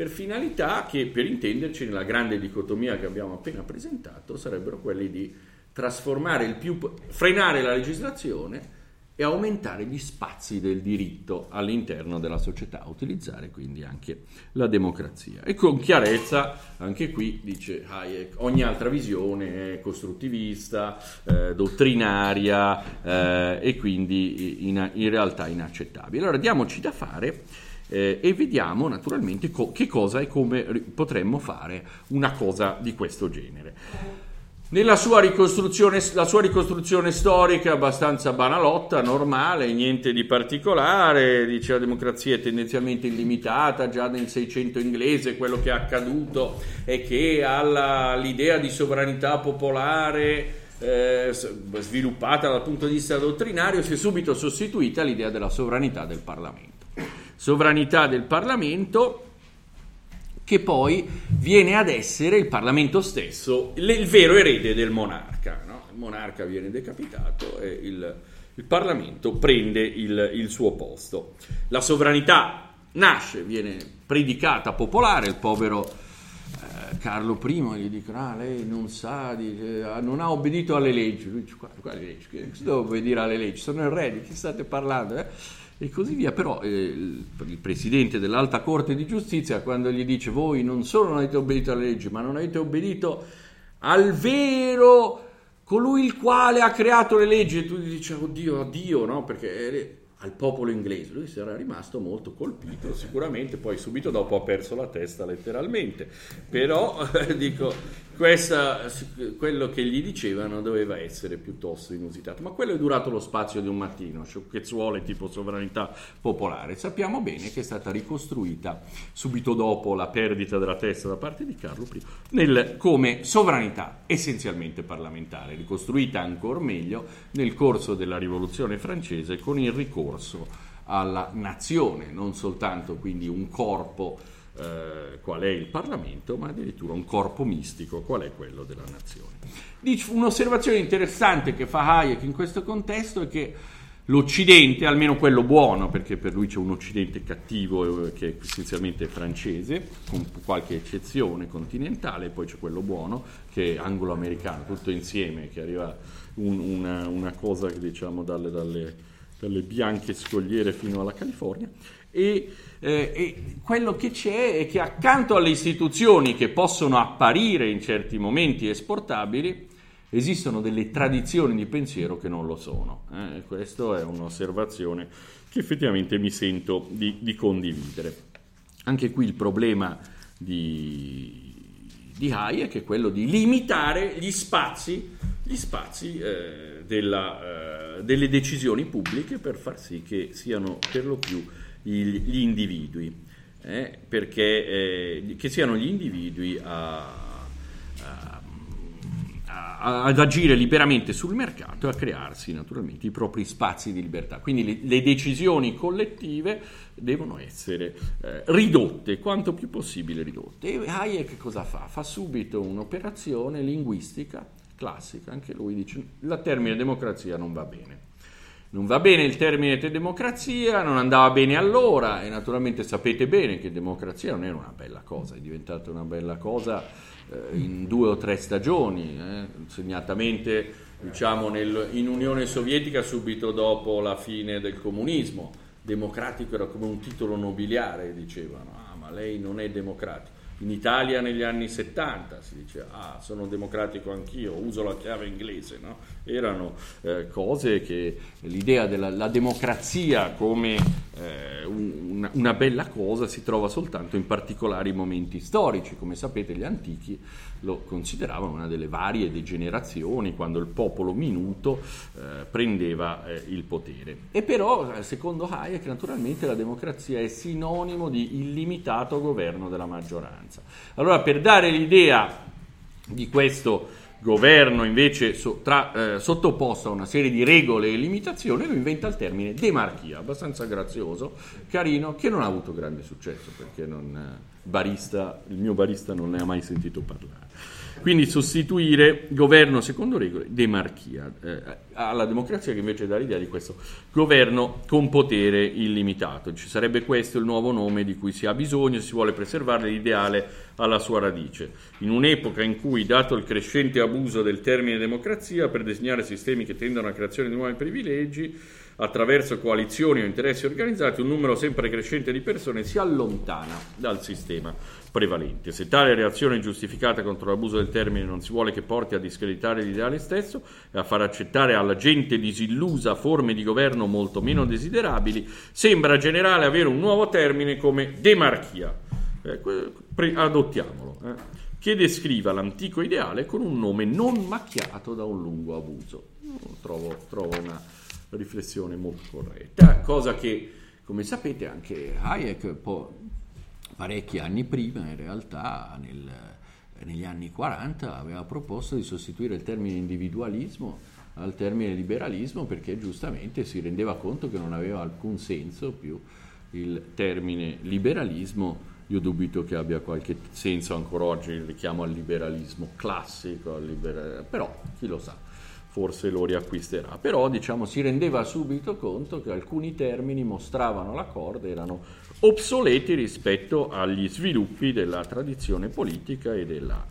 per finalità che per intenderci nella grande dicotomia che abbiamo appena presentato sarebbero quelli di trasformare il più, frenare la legislazione e aumentare gli spazi del diritto all'interno della società, utilizzare quindi anche la democrazia. E con chiarezza, anche qui, dice Hayek, ogni altra visione è costruttivista, eh, dottrinaria eh, e quindi in, in, realtà inaccettabile. Allora diamoci da fare. Eh, e vediamo naturalmente co- che cosa e come potremmo fare una cosa di questo genere. Nella sua ricostruzione, la sua ricostruzione storica è abbastanza banalotta, normale, niente di particolare, dice la democrazia è tendenzialmente illimitata, già nel 600 inglese quello che è accaduto è che alla, l'idea di sovranità popolare eh, sviluppata dal punto di vista dottrinario si è subito sostituita l'idea della sovranità del Parlamento. Sovranità del Parlamento che poi viene ad essere il Parlamento stesso, il vero erede del monarca. No? Il monarca viene decapitato e il, il Parlamento prende il, il, suo posto. La sovranità nasce, viene predicata popolare, il povero eh, Carlo I gli dicono, ah lei non sa, dice, ah, non ha obbedito alle leggi. Lui dice, quali leggi? Che devo obbedire alle leggi? Sono il re, di chi state parlando? Eh? E così via. Però eh, il presidente dell'Alta Corte di Giustizia, quando gli dice voi non solo non avete obbedito alle leggi, ma non avete obbedito al vero colui il quale ha creato le leggi, e tu dici oddio, addio, no? Perché al popolo inglese. Lui sarà rimasto molto colpito, sicuramente, poi subito dopo ha perso la testa letteralmente. Però dico, questa, quello che gli dicevano doveva essere piuttosto inusitato. Ma quello è durato lo spazio di un mattino, sciocchezzuole tipo sovranità popolare. Sappiamo bene che è stata ricostruita subito dopo la perdita della testa da parte di Carlo I nel, come sovranità essenzialmente parlamentare, ricostruita ancora meglio nel corso della rivoluzione francese con il ricorso alla nazione, non soltanto quindi un corpo eh, qual è il Parlamento, ma addirittura un corpo mistico, qual è quello della nazione. Dice, un'osservazione interessante che fa Hayek in questo contesto è che l'Occidente, almeno quello buono, perché per lui c'è un Occidente cattivo eh, che è essenzialmente francese, con qualche eccezione continentale, poi c'è quello buono che è anglo-americano, tutto insieme, che arriva un, una, una, cosa diciamo dalle, dalle, dalle bianche scogliere fino alla California. E, eh, e, quello che c'è è che accanto alle istituzioni che possono apparire in certi momenti esportabili, esistono delle tradizioni di pensiero che non lo sono. Eh, questa è un'osservazione che effettivamente mi sento di, di condividere. Anche qui il problema di, di Hayek è quello di limitare gli spazi, gli spazi eh, della, eh, delle decisioni pubbliche per far sì che siano per lo più gli individui, eh, perché eh, che siano gli individui a, a, a, ad agire liberamente sul mercato e a crearsi naturalmente i propri spazi di libertà. Quindi le, le decisioni collettive devono essere eh, ridotte, quanto più possibile ridotte. E Hayek cosa fa? Fa subito un'operazione linguistica classica, anche lui dice la termine democrazia non va bene non va bene il termine democrazia, non andava bene allora e naturalmente sapete bene che democrazia non era una bella cosa, è diventata una bella cosa eh, in due o tre stagioni, eh, segnatamente diciamo nel, in Unione Sovietica subito dopo la fine del comunismo. Democratico era come un titolo nobiliare, dicevano. Ah, ma lei non è democratico. In Italia negli anni 70 si diceva, ah, sono democratico anch'io, uso la chiave inglese, no? Erano eh, cose che l'idea della democrazia come eh, un, una bella cosa si trova soltanto in particolari momenti storici. Come sapete gli antichi lo consideravano una delle varie degenerazioni quando il popolo minuto eh, prendeva eh, il potere. E però, eh, secondo Hayek, naturalmente la democrazia è sinonimo di illimitato governo della maggioranza. Allora, per dare l'idea di questo governo invece so, tra, eh, sottoposto a una serie di regole e limitazioni, lui inventa il termine demarchia, abbastanza grazioso, carino, che non ha avuto grande successo perché non, eh, barista, il mio barista non ne ha mai sentito parlare. Quindi sostituire governo secondo regole, demarchia, eh, alla democrazia che invece dà l'idea di questo governo con potere illimitato. Ci sarebbe questo il nuovo nome di cui si ha bisogno, si vuole preservare l'ideale alla sua radice. In un'epoca in cui, dato il crescente abuso del termine democrazia per designare sistemi che tendono alla creazione di nuovi privilegi, attraverso coalizioni o interessi organizzati, un numero sempre crescente di persone si allontana dal sistema prevalente. Se tale reazione giustificata contro l'abuso del termine non si vuole che porti a discreditare l'ideale stesso e a far accettare alla gente disillusa forme di governo molto meno desiderabili, sembra generale avere un nuovo termine come demarchia. Eh, adottiamolo. Eh, che descriva l'antico ideale con un nome non macchiato da un lungo abuso. Trovo, trovo una riflessione molto corretta, cosa che, come sapete, anche Hayek parecchi anni prima, in realtà nel, negli anni 40, aveva proposto di sostituire il termine individualismo al termine liberalismo perché giustamente si rendeva conto che non aveva alcun senso più il termine liberalismo. Io dubito che abbia qualche senso ancora oggi il richiamo al liberalismo classico, al libera... però chi lo sa forse lo riacquisterà. Però diciamo, si rendeva subito conto che alcuni termini mostravano la corda, erano obsoleti rispetto agli sviluppi della tradizione politica e, della,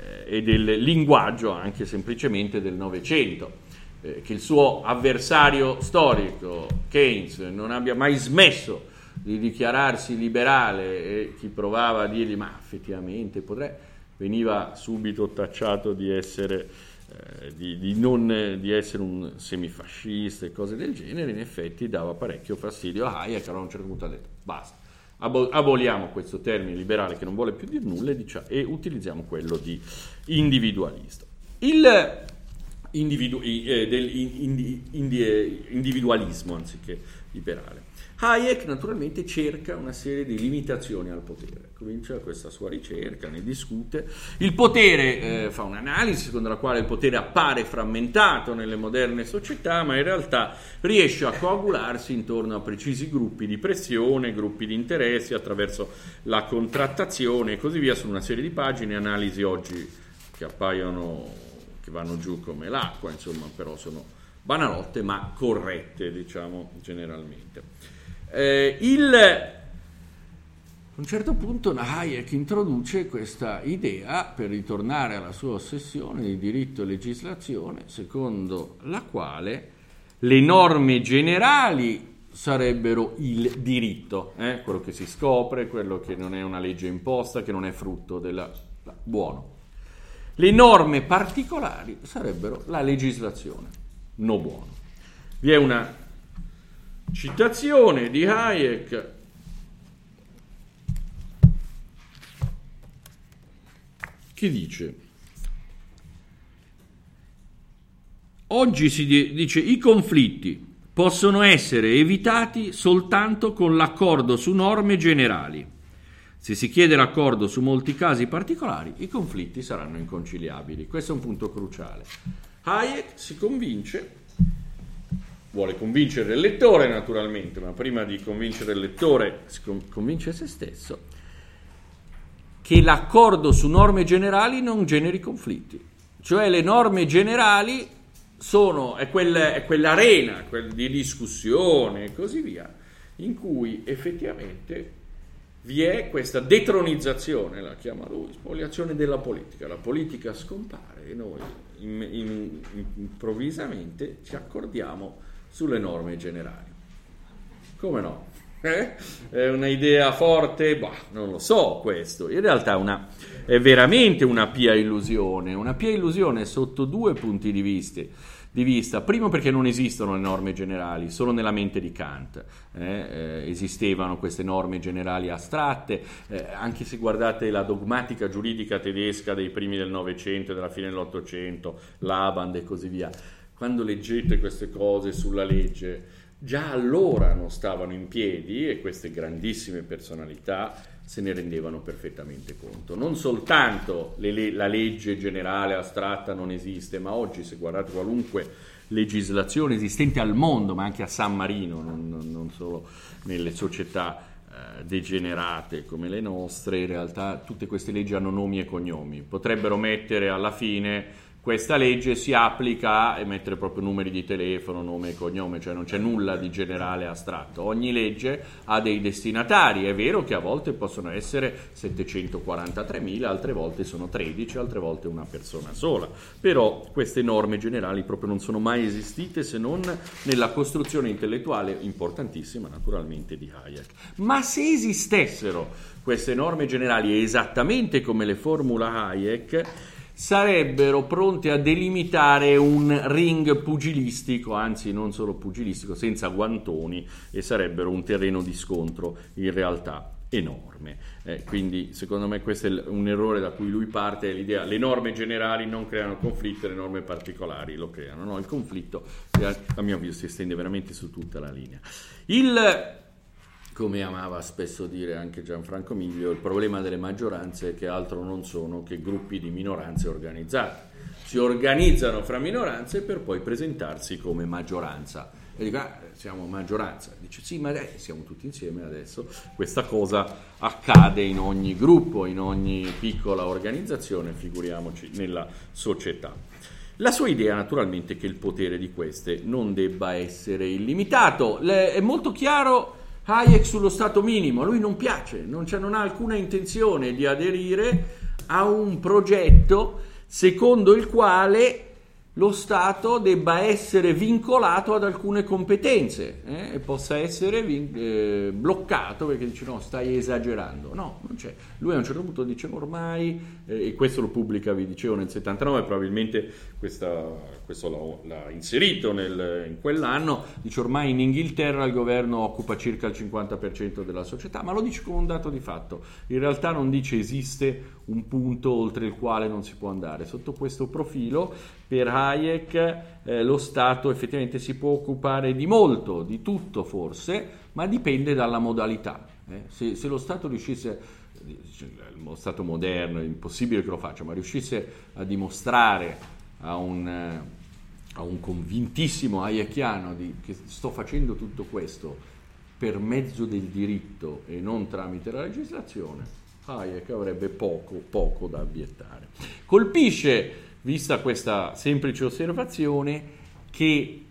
eh, e del linguaggio anche semplicemente del Novecento. Eh, che il suo avversario storico, Keynes, non abbia mai smesso di dichiararsi liberale e chi provava a dirgli ma effettivamente potrei, veniva subito tacciato di essere eh, di, di, non, di, essere un semifascista e cose del genere, in effetti dava parecchio fastidio a Hayek, allora a un certo punto ha detto basta, aboliamo questo termine liberale che non vuole più dire nulla e, diciamo, e utilizziamo quello di individualista. Il individu- eh, del indi- anziché liberale Hayek naturalmente cerca una serie di limitazioni al potere, comincia questa sua ricerca, ne discute. Il potere eh, fa un'analisi secondo la quale il potere appare frammentato nelle moderne società, ma in realtà riesce a coagularsi intorno a precisi gruppi di pressione, gruppi di interessi attraverso la contrattazione e così via, su una serie di pagine, analisi oggi che appaiono, che vanno giù come l'acqua, insomma, però sono banalotte ma corrette, diciamo, generalmente. Eh, il, a un certo punto Hayek introduce questa idea, per ritornare alla sua ossessione di diritto e legislazione, secondo la quale le norme generali sarebbero il diritto, eh? quello che si scopre, quello che non è una legge imposta, che non è frutto della... buono. Le norme particolari sarebbero la legislazione, no buono. Vi è una Citazione di Hayek. Che dice? Oggi si dice i conflitti possono essere evitati soltanto con l'accordo su norme generali. Se si chiede l'accordo su molti casi particolari, i conflitti saranno inconciliabili. Questo è un punto cruciale. Hayek si convince vuole convincere il lettore naturalmente, ma prima di convincere il lettore si convince se stesso, che l'accordo su norme generali non generi conflitti. Cioè le norme generali sono, è, quel, è quell'arena quel di discussione e così via, in cui effettivamente vi è questa detronizzazione, la chiama lui, spoliazione della politica. La politica scompare e noi in, in, improvvisamente ci accordiamo sulle norme generali. Come no? Eh? È un'idea forte? Bah, non lo so questo. In realtà è, una, è veramente una pia illusione, una pia illusione sotto due punti di vista di vista. Primo perché non esistono le norme generali, solo nella mente di Kant eh, eh, esistevano queste norme generali astratte, eh, anche se guardate la dogmatica giuridica tedesca dei primi del Novecento e della fine dell'Ottocento, l'Aband e così via. Quando leggete queste cose sulla legge, già allora non stavano in piedi e queste grandissime personalità se ne rendevano perfettamente conto. Non soltanto le, la legge generale astratta non esiste, ma oggi se guardate qualunque legislazione esistente al mondo, ma anche a San Marino, non, non solo nelle società eh, degenerate come le nostre, in realtà tutte queste leggi hanno nomi e cognomi. Potrebbero mettere alla fine questa legge si applica a mettere proprio numeri di telefono, nome e cognome, cioè non c'è nulla di generale astratto. Ogni legge ha dei destinatari, è vero che a volte possono essere 743.000, altre volte sono 13, altre volte una persona sola, però queste norme generali proprio non sono mai esistite se non nella costruzione intellettuale importantissima naturalmente di Hayek. Ma se esistessero queste norme generali esattamente come le formula Hayek, sarebbero pronti a delimitare un ring pugilistico, anzi non solo pugilistico, senza guantoni e sarebbero un terreno di scontro in realtà enorme. Eh, quindi secondo me questo è un errore da cui lui parte, l'idea le norme generali non creano conflitto, le norme particolari lo creano. No? Il conflitto a mio avviso si estende veramente su tutta la linea. Il come amava spesso dire anche Gianfranco Miglio, il problema delle maggioranze è che altro non sono che gruppi di minoranze organizzate. Si organizzano fra minoranze per poi presentarsi come maggioranza. E dico, ah, siamo maggioranza. Dice, sì, ma dai, siamo tutti insieme adesso. Questa cosa accade in ogni gruppo, in ogni piccola organizzazione, figuriamoci nella società. La sua idea naturalmente è che il potere di queste non debba essere illimitato. Le, è molto chiaro Hayek sullo stato minimo, lui non piace, non, non ha alcuna intenzione di aderire a un progetto secondo il quale lo Stato debba essere vincolato ad alcune competenze eh, e possa essere vin- eh, bloccato perché dice no, stai esagerando. No, non c'è. Lui a un certo punto dice ormai, eh, e questo lo pubblica, vi dicevo, nel 79, probabilmente questa, questo l'ha, l'ha inserito nel, in quell'anno, dice ormai in Inghilterra il governo occupa circa il 50% della società, ma lo dice come un dato di fatto. In realtà non dice esiste un punto oltre il quale non si può andare. Sotto questo profilo per Hayek eh, lo Stato effettivamente si può occupare di molto, di tutto forse, ma dipende dalla modalità. Eh. Se, se, lo Stato riuscisse, lo Stato moderno, è impossibile che lo faccia, ma riuscisse a dimostrare a un, a un convintissimo hayekiano di, che sto facendo tutto questo per mezzo del diritto e non tramite la legislazione, Hayek avrebbe poco, poco da obiettare. Colpisce vista questa semplice osservazione che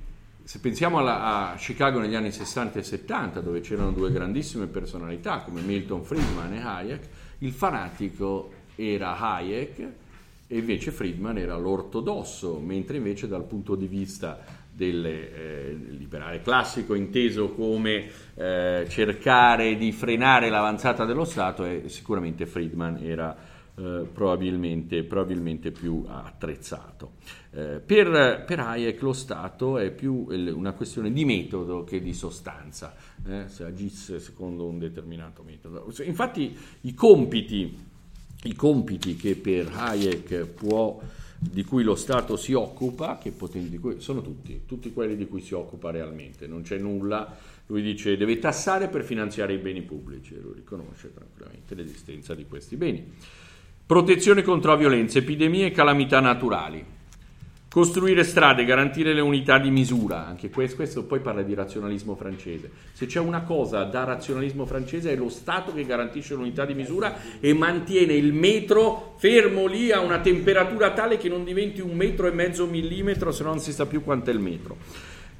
se pensiamo alla, a Chicago negli anni 60 e 70, dove c'erano due grandissime personalità come Milton Friedman e Hayek, il fanatico era Hayek e invece Friedman era l'ortodosso, mentre invece dal punto di vista del eh, liberale classico, inteso come eh, cercare di frenare l'avanzata dello Stato, eh, sicuramente Friedman era eh, probabilmente, probabilmente, più attrezzato. Eh, per, per, Hayek lo Stato è più una questione di metodo che di sostanza, eh, se agisse secondo un determinato metodo. Infatti i compiti, i compiti che per Hayek può di cui lo Stato si occupa, poten- cui, sono tutti, tutti quelli di cui si occupa realmente, non c'è nulla, lui dice deve tassare per finanziare i beni pubblici e lui riconosce tranquillamente l'esistenza di questi beni. Protezione contro violenze, epidemie e calamità naturali. Costruire strade, garantire le unità di misura, anche questo, questo, poi parla di razionalismo francese. Se c'è una cosa da razionalismo francese è lo Stato che garantisce l'unità di misura e mantiene il metro fermo lì a una temperatura tale che non diventi un metro e mezzo millimetro, se no non si sa più quanto è il metro.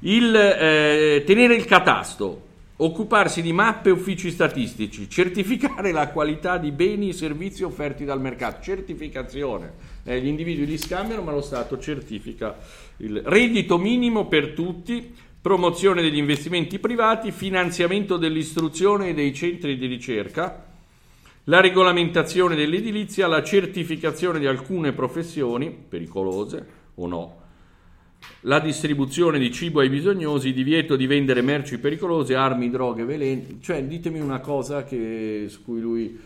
Il, eh, tenere il catasto, occuparsi di mappe e uffici statistici, certificare la qualità di beni e servizi offerti dal mercato, certificazione. Eh, gli individui li scambiano, ma lo Stato certifica il reddito minimo per tutti, promozione degli investimenti privati, finanziamento dell'istruzione e dei centri di ricerca, la regolamentazione dell'edilizia, la certificazione di alcune professioni, pericolose o no, la distribuzione di cibo ai bisognosi, divieto di vendere merci pericolose, armi, droghe, veleni, cioè ditemi una cosa che, su cui lui,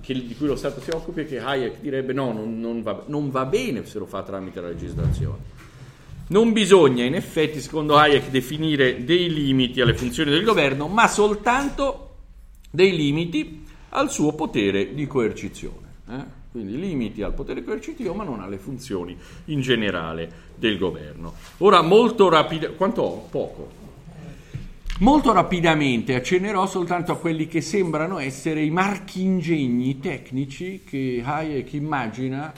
che, di cui lo Stato si occupi e che Hayek direbbe no, non, non, va, non va bene se lo fa tramite la legislazione. Non bisogna in effetti, secondo Hayek, definire dei limiti alle funzioni del governo, ma soltanto dei limiti al suo potere di coercizione. Eh? Quindi limiti al potere coercitivo, ma non alle funzioni in generale del governo. Ora, molto rapidamente, quanto ho? Poco. Molto rapidamente accennerò soltanto a quelli che sembrano essere i marchingegni tecnici che Hayek immagina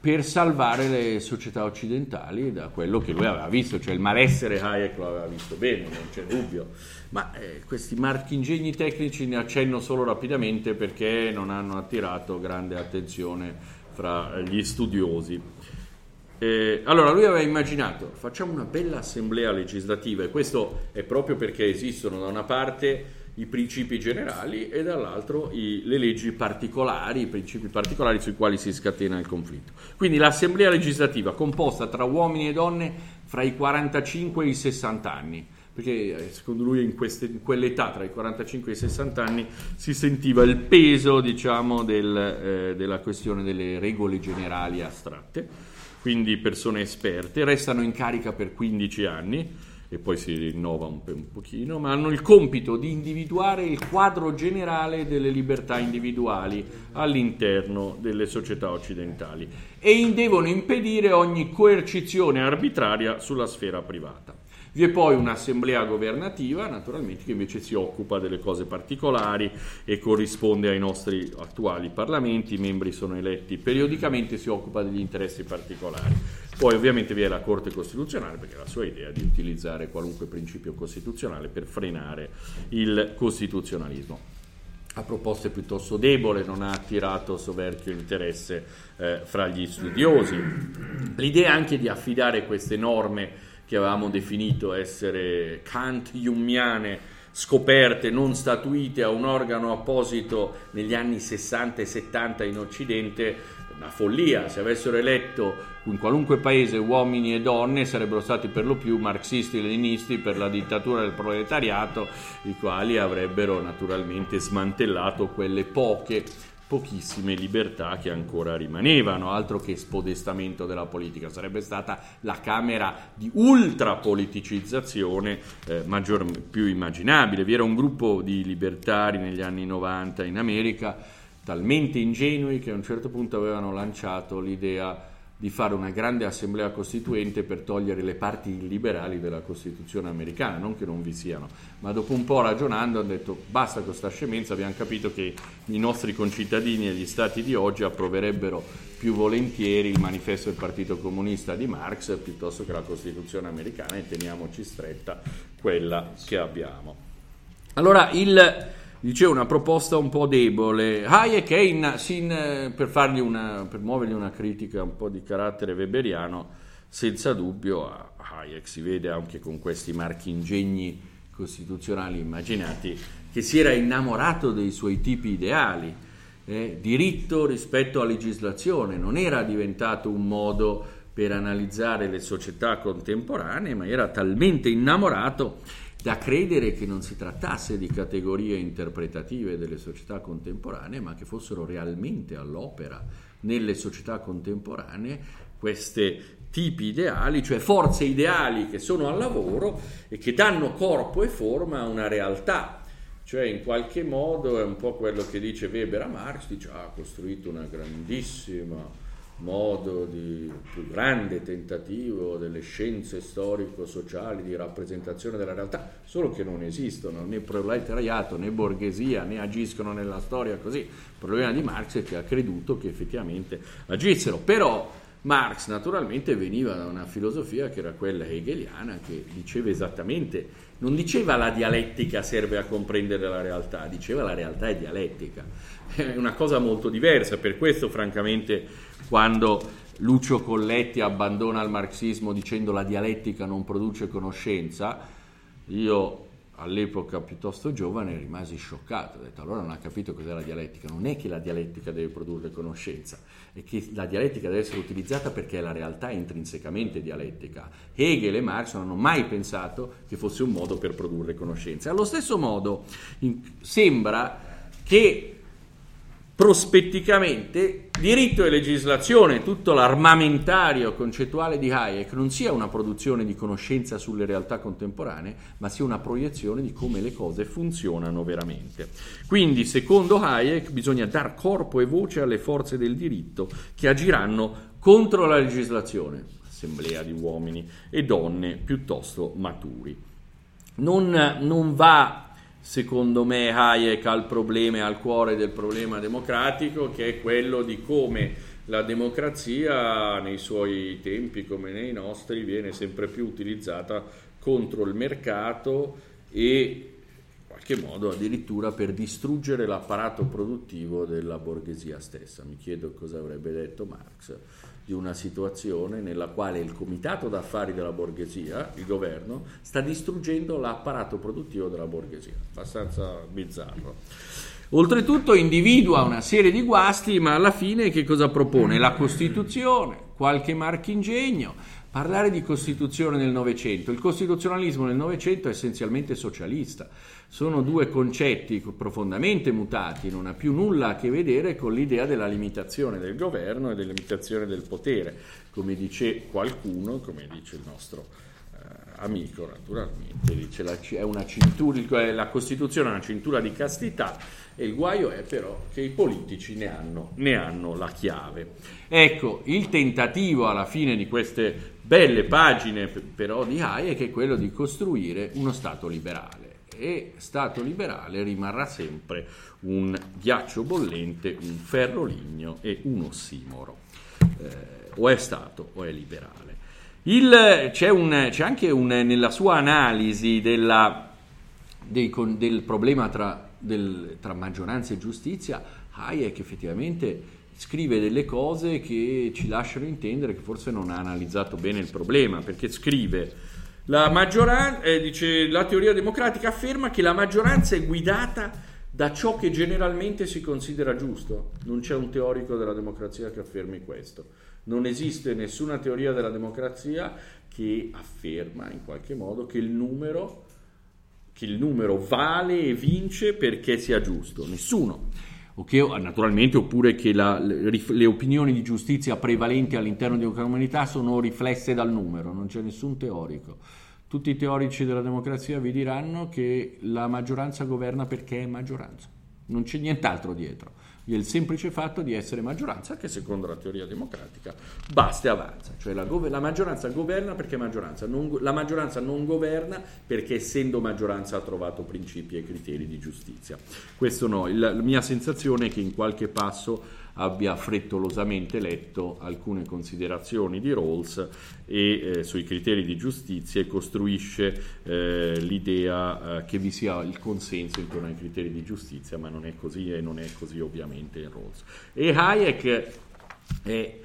per salvare le società occidentali da quello che lui aveva visto, cioè il malessere Hayek lo aveva visto bene, non c'è dubbio, ma eh, questi marchingegni tecnici ne accenno solo rapidamente perché non hanno attirato grande attenzione fra gli studiosi. Eh, allora lui aveva immaginato, facciamo una bella assemblea legislativa e questo è proprio perché esistono da una parte i principi generali e dall'altro i, le leggi particolari, i principi particolari sui quali si scatena il conflitto. Quindi l'assemblea legislativa composta tra uomini e donne fra i 45 e i 60 anni, perché eh, secondo lui in, queste, in quell'età tra i 45 e i 60 anni si sentiva il peso diciamo, del, eh, della questione delle regole generali astratte, quindi persone esperte, restano in carica per 15 anni e poi si rinnova un, un pochino, ma hanno il compito di individuare il quadro generale delle libertà individuali all'interno delle società occidentali e devono impedire ogni coercizione arbitraria sulla sfera privata. Vi è poi un'assemblea governativa, naturalmente, che invece si occupa delle cose particolari e corrisponde ai nostri attuali parlamenti, i membri sono eletti periodicamente, si occupa degli interessi particolari. Poi ovviamente vi è la Corte Costituzionale perché la sua idea è di utilizzare qualunque principio costituzionale per frenare il costituzionalismo. A proposte piuttosto debole, non ha attirato soverchio interesse eh, fra gli studiosi. L'idea anche di affidare queste norme che avevamo definito essere Kant-Jumiane scoperte, non statuite a un organo apposito negli anni 60 e 70 in Occidente, una follia. Se avessero eletto in qualunque paese uomini e donne sarebbero stati per lo più marxisti e leninisti per la dittatura del proletariato, i quali avrebbero naturalmente smantellato quelle poche pochissime libertà che ancora rimanevano, altro che spodestamento della politica, sarebbe stata la Camera di ultrapoliticizzazione eh, maggior, più immaginabile. Vi era un gruppo di libertari negli anni 90 in America talmente ingenui che a un certo punto avevano lanciato l'idea di fare una grande assemblea costituente per togliere le parti illiberali della Costituzione americana, non che non vi siano, ma dopo un po' ragionando hanno detto basta con questa scemenza, abbiamo capito che i nostri concittadini e gli stati di oggi approverebbero più volentieri il manifesto del Partito Comunista di Marx piuttosto che la Costituzione americana e teniamoci stretta quella che abbiamo. Allora il dicevo una proposta un po' debole. Hayek è in, in, per, una, per muovergli una critica un po' di carattere weberiano, senza dubbio Hayek si vede anche con questi marchi ingegni costituzionali immaginati che si era innamorato dei suoi tipi ideali. Eh, diritto rispetto a legislazione non era diventato un modo per analizzare le società contemporanee, ma era talmente innamorato da credere che non si trattasse di categorie interpretative delle società contemporanee, ma che fossero realmente all'opera nelle società contemporanee queste tipi ideali, cioè forze ideali che sono al lavoro e che danno corpo e forma a una realtà. Cioè in qualche modo è un po' quello che dice Weber a Marx, dice ah, ha costruito una grandissima modo di più grande tentativo delle scienze storico-sociali di rappresentazione della realtà, solo che non esistono né proletariato né borghesia né agiscono nella storia così. Il problema di Marx è che ha creduto che effettivamente agissero, però Marx naturalmente veniva da una filosofia che era quella hegeliana che diceva esattamente, non diceva la dialettica serve a comprendere la realtà, diceva la realtà è dialettica. È una cosa molto diversa, per questo francamente quando Lucio Colletti abbandona il marxismo dicendo la dialettica non produce conoscenza, io all'epoca piuttosto giovane rimasi scioccato, ho detto allora non ha capito cos'è la dialettica, non è che la dialettica deve produrre conoscenza, è che la dialettica deve essere utilizzata perché la realtà è intrinsecamente dialettica. Hegel e Marx non hanno mai pensato che fosse un modo per produrre conoscenza. Allo stesso modo in, sembra che prospetticamente diritto e legislazione, tutto l'armamentario concettuale di Hayek non sia una produzione di conoscenza sulle realtà contemporanee, ma sia una proiezione di come le cose funzionano veramente. Quindi, secondo Hayek, bisogna dar corpo e voce alle forze del diritto che agiranno contro la legislazione, assemblea di uomini e donne piuttosto maturi. Non, non va secondo me Hayek ha il problema, al cuore del problema democratico, che è quello di come la democrazia nei suoi tempi come nei nostri viene sempre più utilizzata contro il mercato e in qualche modo addirittura per distruggere l'apparato produttivo della borghesia stessa. Mi chiedo cosa avrebbe detto Marx di una situazione nella quale il comitato d'affari della borghesia, il governo, sta distruggendo l'apparato produttivo della borghesia. Abbastanza bizzarro. Oltretutto individua una serie di guasti, ma alla fine che cosa propone? La Costituzione, qualche marchingegno, parlare di Costituzione nel Novecento. Il costituzionalismo nel Novecento è essenzialmente socialista sono due concetti profondamente mutati, non ha più nulla a che vedere con l'idea della limitazione del governo e della limitazione del potere, come dice qualcuno, come dice il nostro eh, amico naturalmente, dice la, cintura, la Costituzione è una cintura di castità e il guaio è però che i politici ne hanno, ne hanno la chiave. Ecco, il tentativo alla fine di queste belle pagine però di Hayek è quello di costruire uno Stato liberale e Stato liberale rimarrà sempre un ghiaccio bollente, un ferro ligno e un ossimoro. Eh, o è Stato o è liberale. Il, c'è, un, c'è, anche un, nella sua analisi della, dei, del problema tra, del, tra maggioranza e giustizia, Hayek effettivamente scrive delle cose che ci lasciano intendere che forse non ha analizzato bene il problema, perché scrive la, maggioranza, eh, dice, la teoria democratica afferma che la maggioranza è guidata da ciò che generalmente si considera giusto. Non c'è un teorico della democrazia che affermi questo. Non esiste nessuna teoria della democrazia che afferma in qualche modo che il numero, che il numero vale e vince perché sia giusto. Nessuno. Che, naturalmente, oppure che la, le, le, opinioni di giustizia prevalenti all'interno di una comunità sono riflesse dal numero, non c'è nessun teorico. Tutti i teorici della democrazia vi diranno che la maggioranza governa perché è maggioranza, non c'è nient'altro dietro il semplice fatto di essere maggioranza, che secondo la teoria democratica basta e avanza. Cioè la, go- la maggioranza governa perché è maggioranza, non, la maggioranza non governa perché essendo maggioranza ha trovato principi e criteri di giustizia. Questo no, la, la mia sensazione è che in qualche passo abbia frettolosamente letto alcune considerazioni di Rawls e eh, sui criteri di giustizia e costruisce eh, l'idea eh, che vi sia il consenso intorno ai criteri di giustizia, ma non è così e non è così ovviamente in Rawls. E Hayek è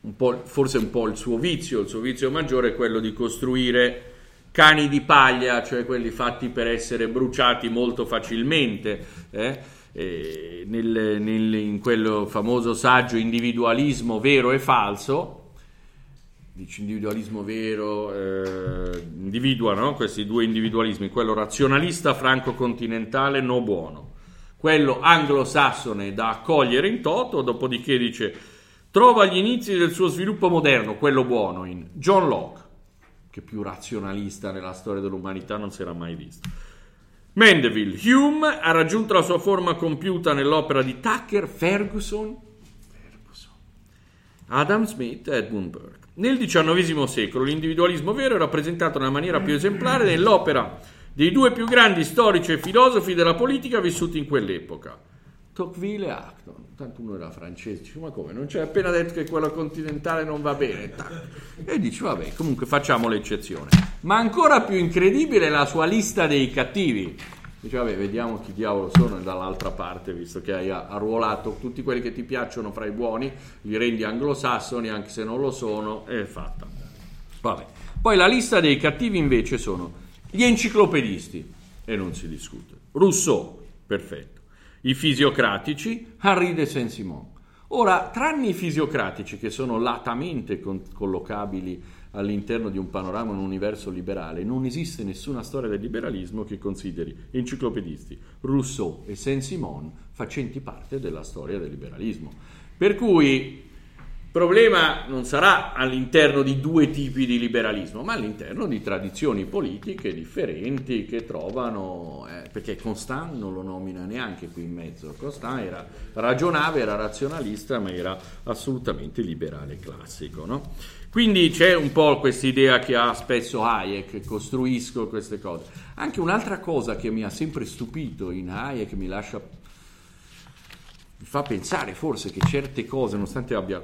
un forse un po' il suo vizio, il suo vizio maggiore è quello di costruire cani di paglia, cioè quelli fatti per essere bruciati molto facilmente. Eh? nel, nel, in quel famoso saggio individualismo vero e falso, dice individualismo vero, eh, individua no? questi due individualismi, quello razionalista franco-continentale no buono, quello anglosassone da accogliere in toto, dopodiché dice trova gli inizi del suo sviluppo moderno, quello buono, in John Locke, che più razionalista nella storia dell'umanità non si era mai visto. Mandeville. Hume ha raggiunto la sua forma compiuta nell'opera di Tucker Ferguson, Ferguson. Adam Smith e Edmund Burke. Nel XIX secolo l'individualismo vero è rappresentato nella maniera più esemplare nell'opera dei due più grandi storici e filosofi della politica vissuti in quell'epoca, Tocqueville e Acton. Tanto uno era francese, dice, ma come? Non c'è appena detto che quello continentale non va bene. E dice, vabbè, comunque facciamo l'eccezione. Ma ancora più incredibile è la sua lista dei cattivi. Dice, vabbè, vediamo chi diavolo sono dall'altra parte, visto che hai arruolato tutti quelli che ti piacciono fra i buoni, li rendi anglosassoni, anche se non lo sono, è fatta. Vabbè. Poi la lista dei cattivi invece sono Gli enciclopedisti, e non si discute. Rousseau, perfetto. I fisiocratici, Henri de Saint-Simon. Ora, tranne i fisiocratici che sono latamente con- collocabili all'interno di un panorama, un universo liberale, non esiste nessuna storia del liberalismo che consideri enciclopedisti, Rousseau e Saint-Simon facenti parte della storia del liberalismo. Per cui problema non sarà all'interno di due tipi di liberalismo, ma all'interno di tradizioni politiche differenti che trovano, eh, perché Constant non lo nomina neanche qui in mezzo, Constant era, ragionava, era razionalista, ma era assolutamente liberale classico. No? Quindi c'è un po' questa idea che ha spesso Hayek, costruisco queste cose. Anche un'altra cosa che mi ha sempre stupito in Hayek, mi lascia, mi fa pensare forse che certe cose, nonostante abbia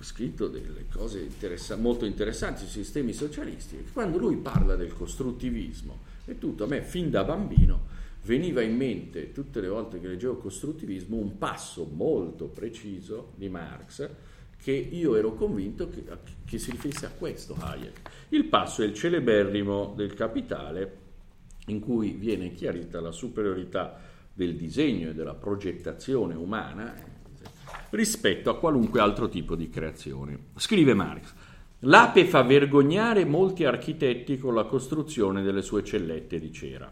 scritto delle cose interessa- molto interessanti sui sistemi socialisti. Quando lui parla del costruttivismo e tutto, a me fin da bambino veniva in mente tutte le volte che leggevo costruttivismo un passo molto preciso di Marx che io ero convinto che, che si riferisse a questo Hayek. Il passo è il celeberrimo del capitale in cui viene chiarita la superiorità del disegno e della progettazione umana rispetto a qualunque altro tipo di creazione. Scrive Marx. L'ape fa vergognare molti architetti con la costruzione delle sue cellette di cera.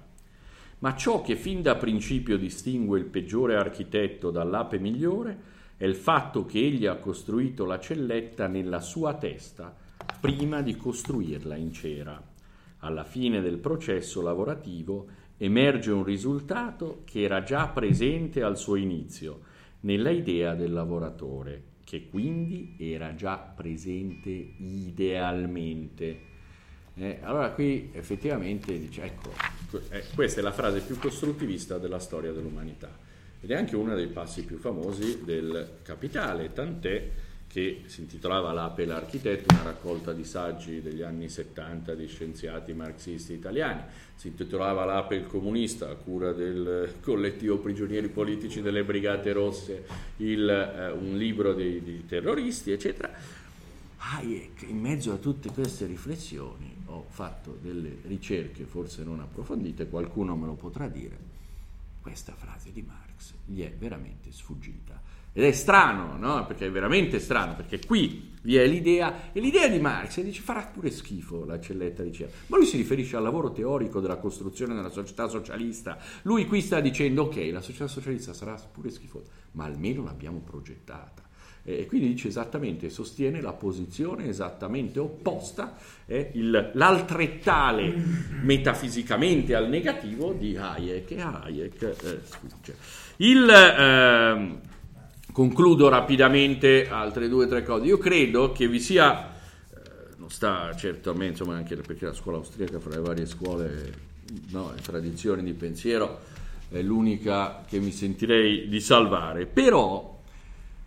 Ma ciò che fin da principio distingue il peggiore architetto dall'ape migliore è il fatto che egli ha costruito la celletta nella sua testa prima di costruirla in cera. Alla fine del processo lavorativo emerge un risultato che era già presente al suo inizio nella idea del lavoratore, che quindi era già presente idealmente. Eh, allora qui effettivamente dice, ecco, eh, questa è la frase più costruttivista della storia dell'umanità ed è anche uno dei passi più famosi del Capitale, tant'è che si intitolava L'Ape e l'architetto, una raccolta di saggi degli anni 70 di scienziati marxisti italiani. Si intitolava L'Ape e il comunista, a cura del collettivo prigionieri politici delle Brigate Rosse, il, eh, un libro dei, dei terroristi, eccetera. Hayek, in mezzo a tutte queste riflessioni, ho fatto delle ricerche forse non approfondite, qualcuno me lo potrà dire, questa frase di Marx gli è veramente sfuggita ed è strano, no? Perché è veramente strano, perché qui vi è l'idea, e l'idea di Marx dice farà pure schifo la celletta di cera. Ma lui si riferisce al lavoro teorico della costruzione della società socialista. Lui qui sta dicendo ok, la società socialista sarà pure schifosa, ma almeno l'abbiamo progettata. E quindi dice esattamente, sostiene la posizione esattamente opposta, eh, il, l'altrettale metafisicamente al negativo di Hayek, e Hayek eh, sfugge. Il... Eh, Concludo rapidamente altre due o tre cose. Io credo che vi sia, eh, non sta certo a me, insomma, anche perché la scuola austriaca fra le varie scuole no, e tradizioni di pensiero è l'unica che mi sentirei di salvare, però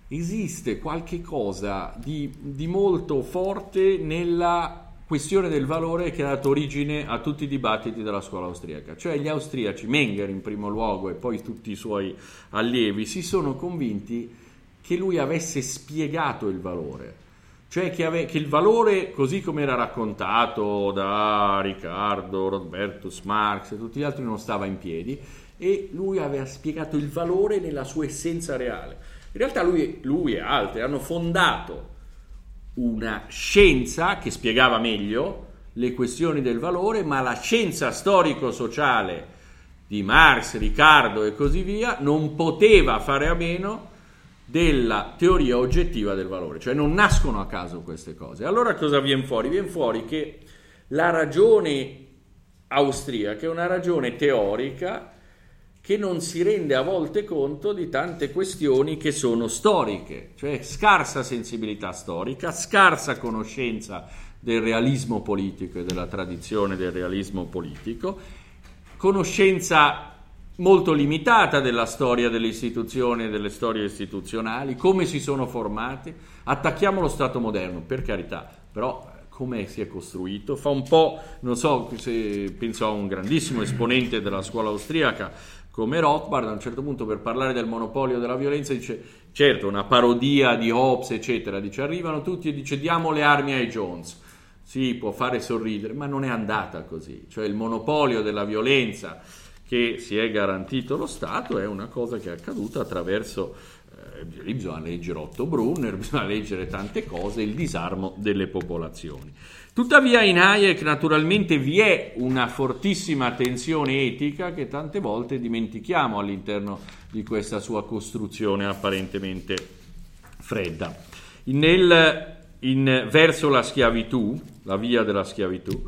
esiste qualche cosa di, di molto forte nella questione del valore che ha dato origine a tutti i dibattiti della scuola austriaca. Cioè gli austriaci, Menger in primo luogo e poi tutti i suoi allievi, si sono convinti che lui avesse spiegato il valore. Cioè che, ave- che il valore, così come era raccontato da Riccardo, Robertus Marx e tutti gli altri, non stava in piedi e lui aveva spiegato il valore nella sua essenza reale. In realtà lui, lui e altri hanno fondato una scienza che spiegava meglio le questioni del valore, ma la scienza storico-sociale di Marx, Riccardo e così via non poteva fare a meno della teoria oggettiva del valore, cioè non nascono a caso queste cose. Allora cosa viene fuori? Viene fuori che la ragione austriaca è una ragione teorica che non si rende a volte conto di tante questioni che sono storiche, cioè scarsa sensibilità storica, scarsa conoscenza del realismo politico e della tradizione del realismo politico, conoscenza molto limitata della storia delle istituzioni e delle storie istituzionali, come si sono formate. Attacchiamo lo Stato moderno, per carità, però come si è costruito? Fa un po', non so penso a un grandissimo esponente della scuola austriaca come Rothbard, a un certo punto per parlare del monopolio della violenza dice, certo, una parodia di Hobbes, eccetera, dice arrivano tutti e dice diamo le armi ai Jones. sì, può fare sorridere, ma non è andata così. Cioè il monopolio della violenza che si è garantito lo Stato è una cosa che è accaduta attraverso eh, bisogna leggere Otto Brunner, bisogna leggere tante cose, il disarmo delle popolazioni. Tuttavia in Hayek naturalmente vi è una fortissima tensione etica che tante volte dimentichiamo all'interno di questa sua costruzione apparentemente fredda. Nel, in, verso la schiavitù, la via della schiavitù,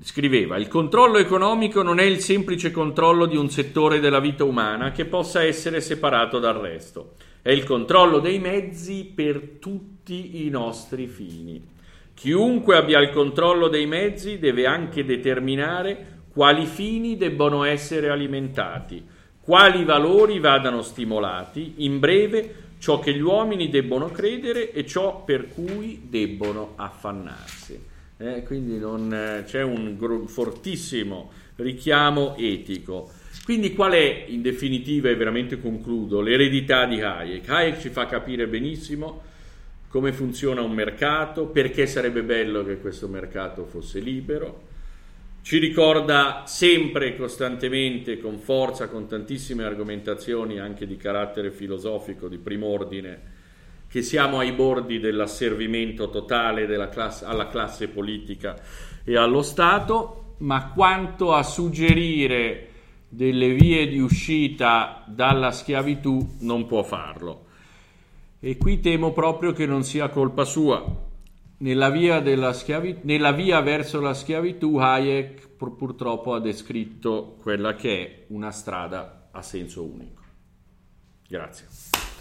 scriveva il controllo economico non è il semplice controllo di un settore della vita umana che possa essere separato dal resto, è il controllo dei mezzi per tutti i nostri fini. Chiunque abbia il controllo dei mezzi deve anche determinare quali fini debbono essere alimentati, quali valori vadano stimolati, in breve ciò che gli uomini debbono credere e ciò per cui debbono affannarsi. Eh, quindi non, eh, c'è un gro- fortissimo richiamo etico. Quindi qual è in definitiva, e veramente concludo, l'eredità di Hayek? Hayek ci fa capire benissimo come funziona un mercato, perché sarebbe bello che questo mercato fosse libero, ci ricorda sempre e costantemente, con forza, con tantissime argomentazioni anche di carattere filosofico, di prim'ordine, che siamo ai bordi dell'asservimento totale classe, alla classe politica e allo Stato, ma quanto a suggerire delle vie di uscita dalla schiavitù non può farlo. E qui temo proprio che non sia colpa sua. Nella via, schiavitù, nella via verso la schiavitù Hayek pur, purtroppo ha descritto quella che è una strada a senso unico. Grazie.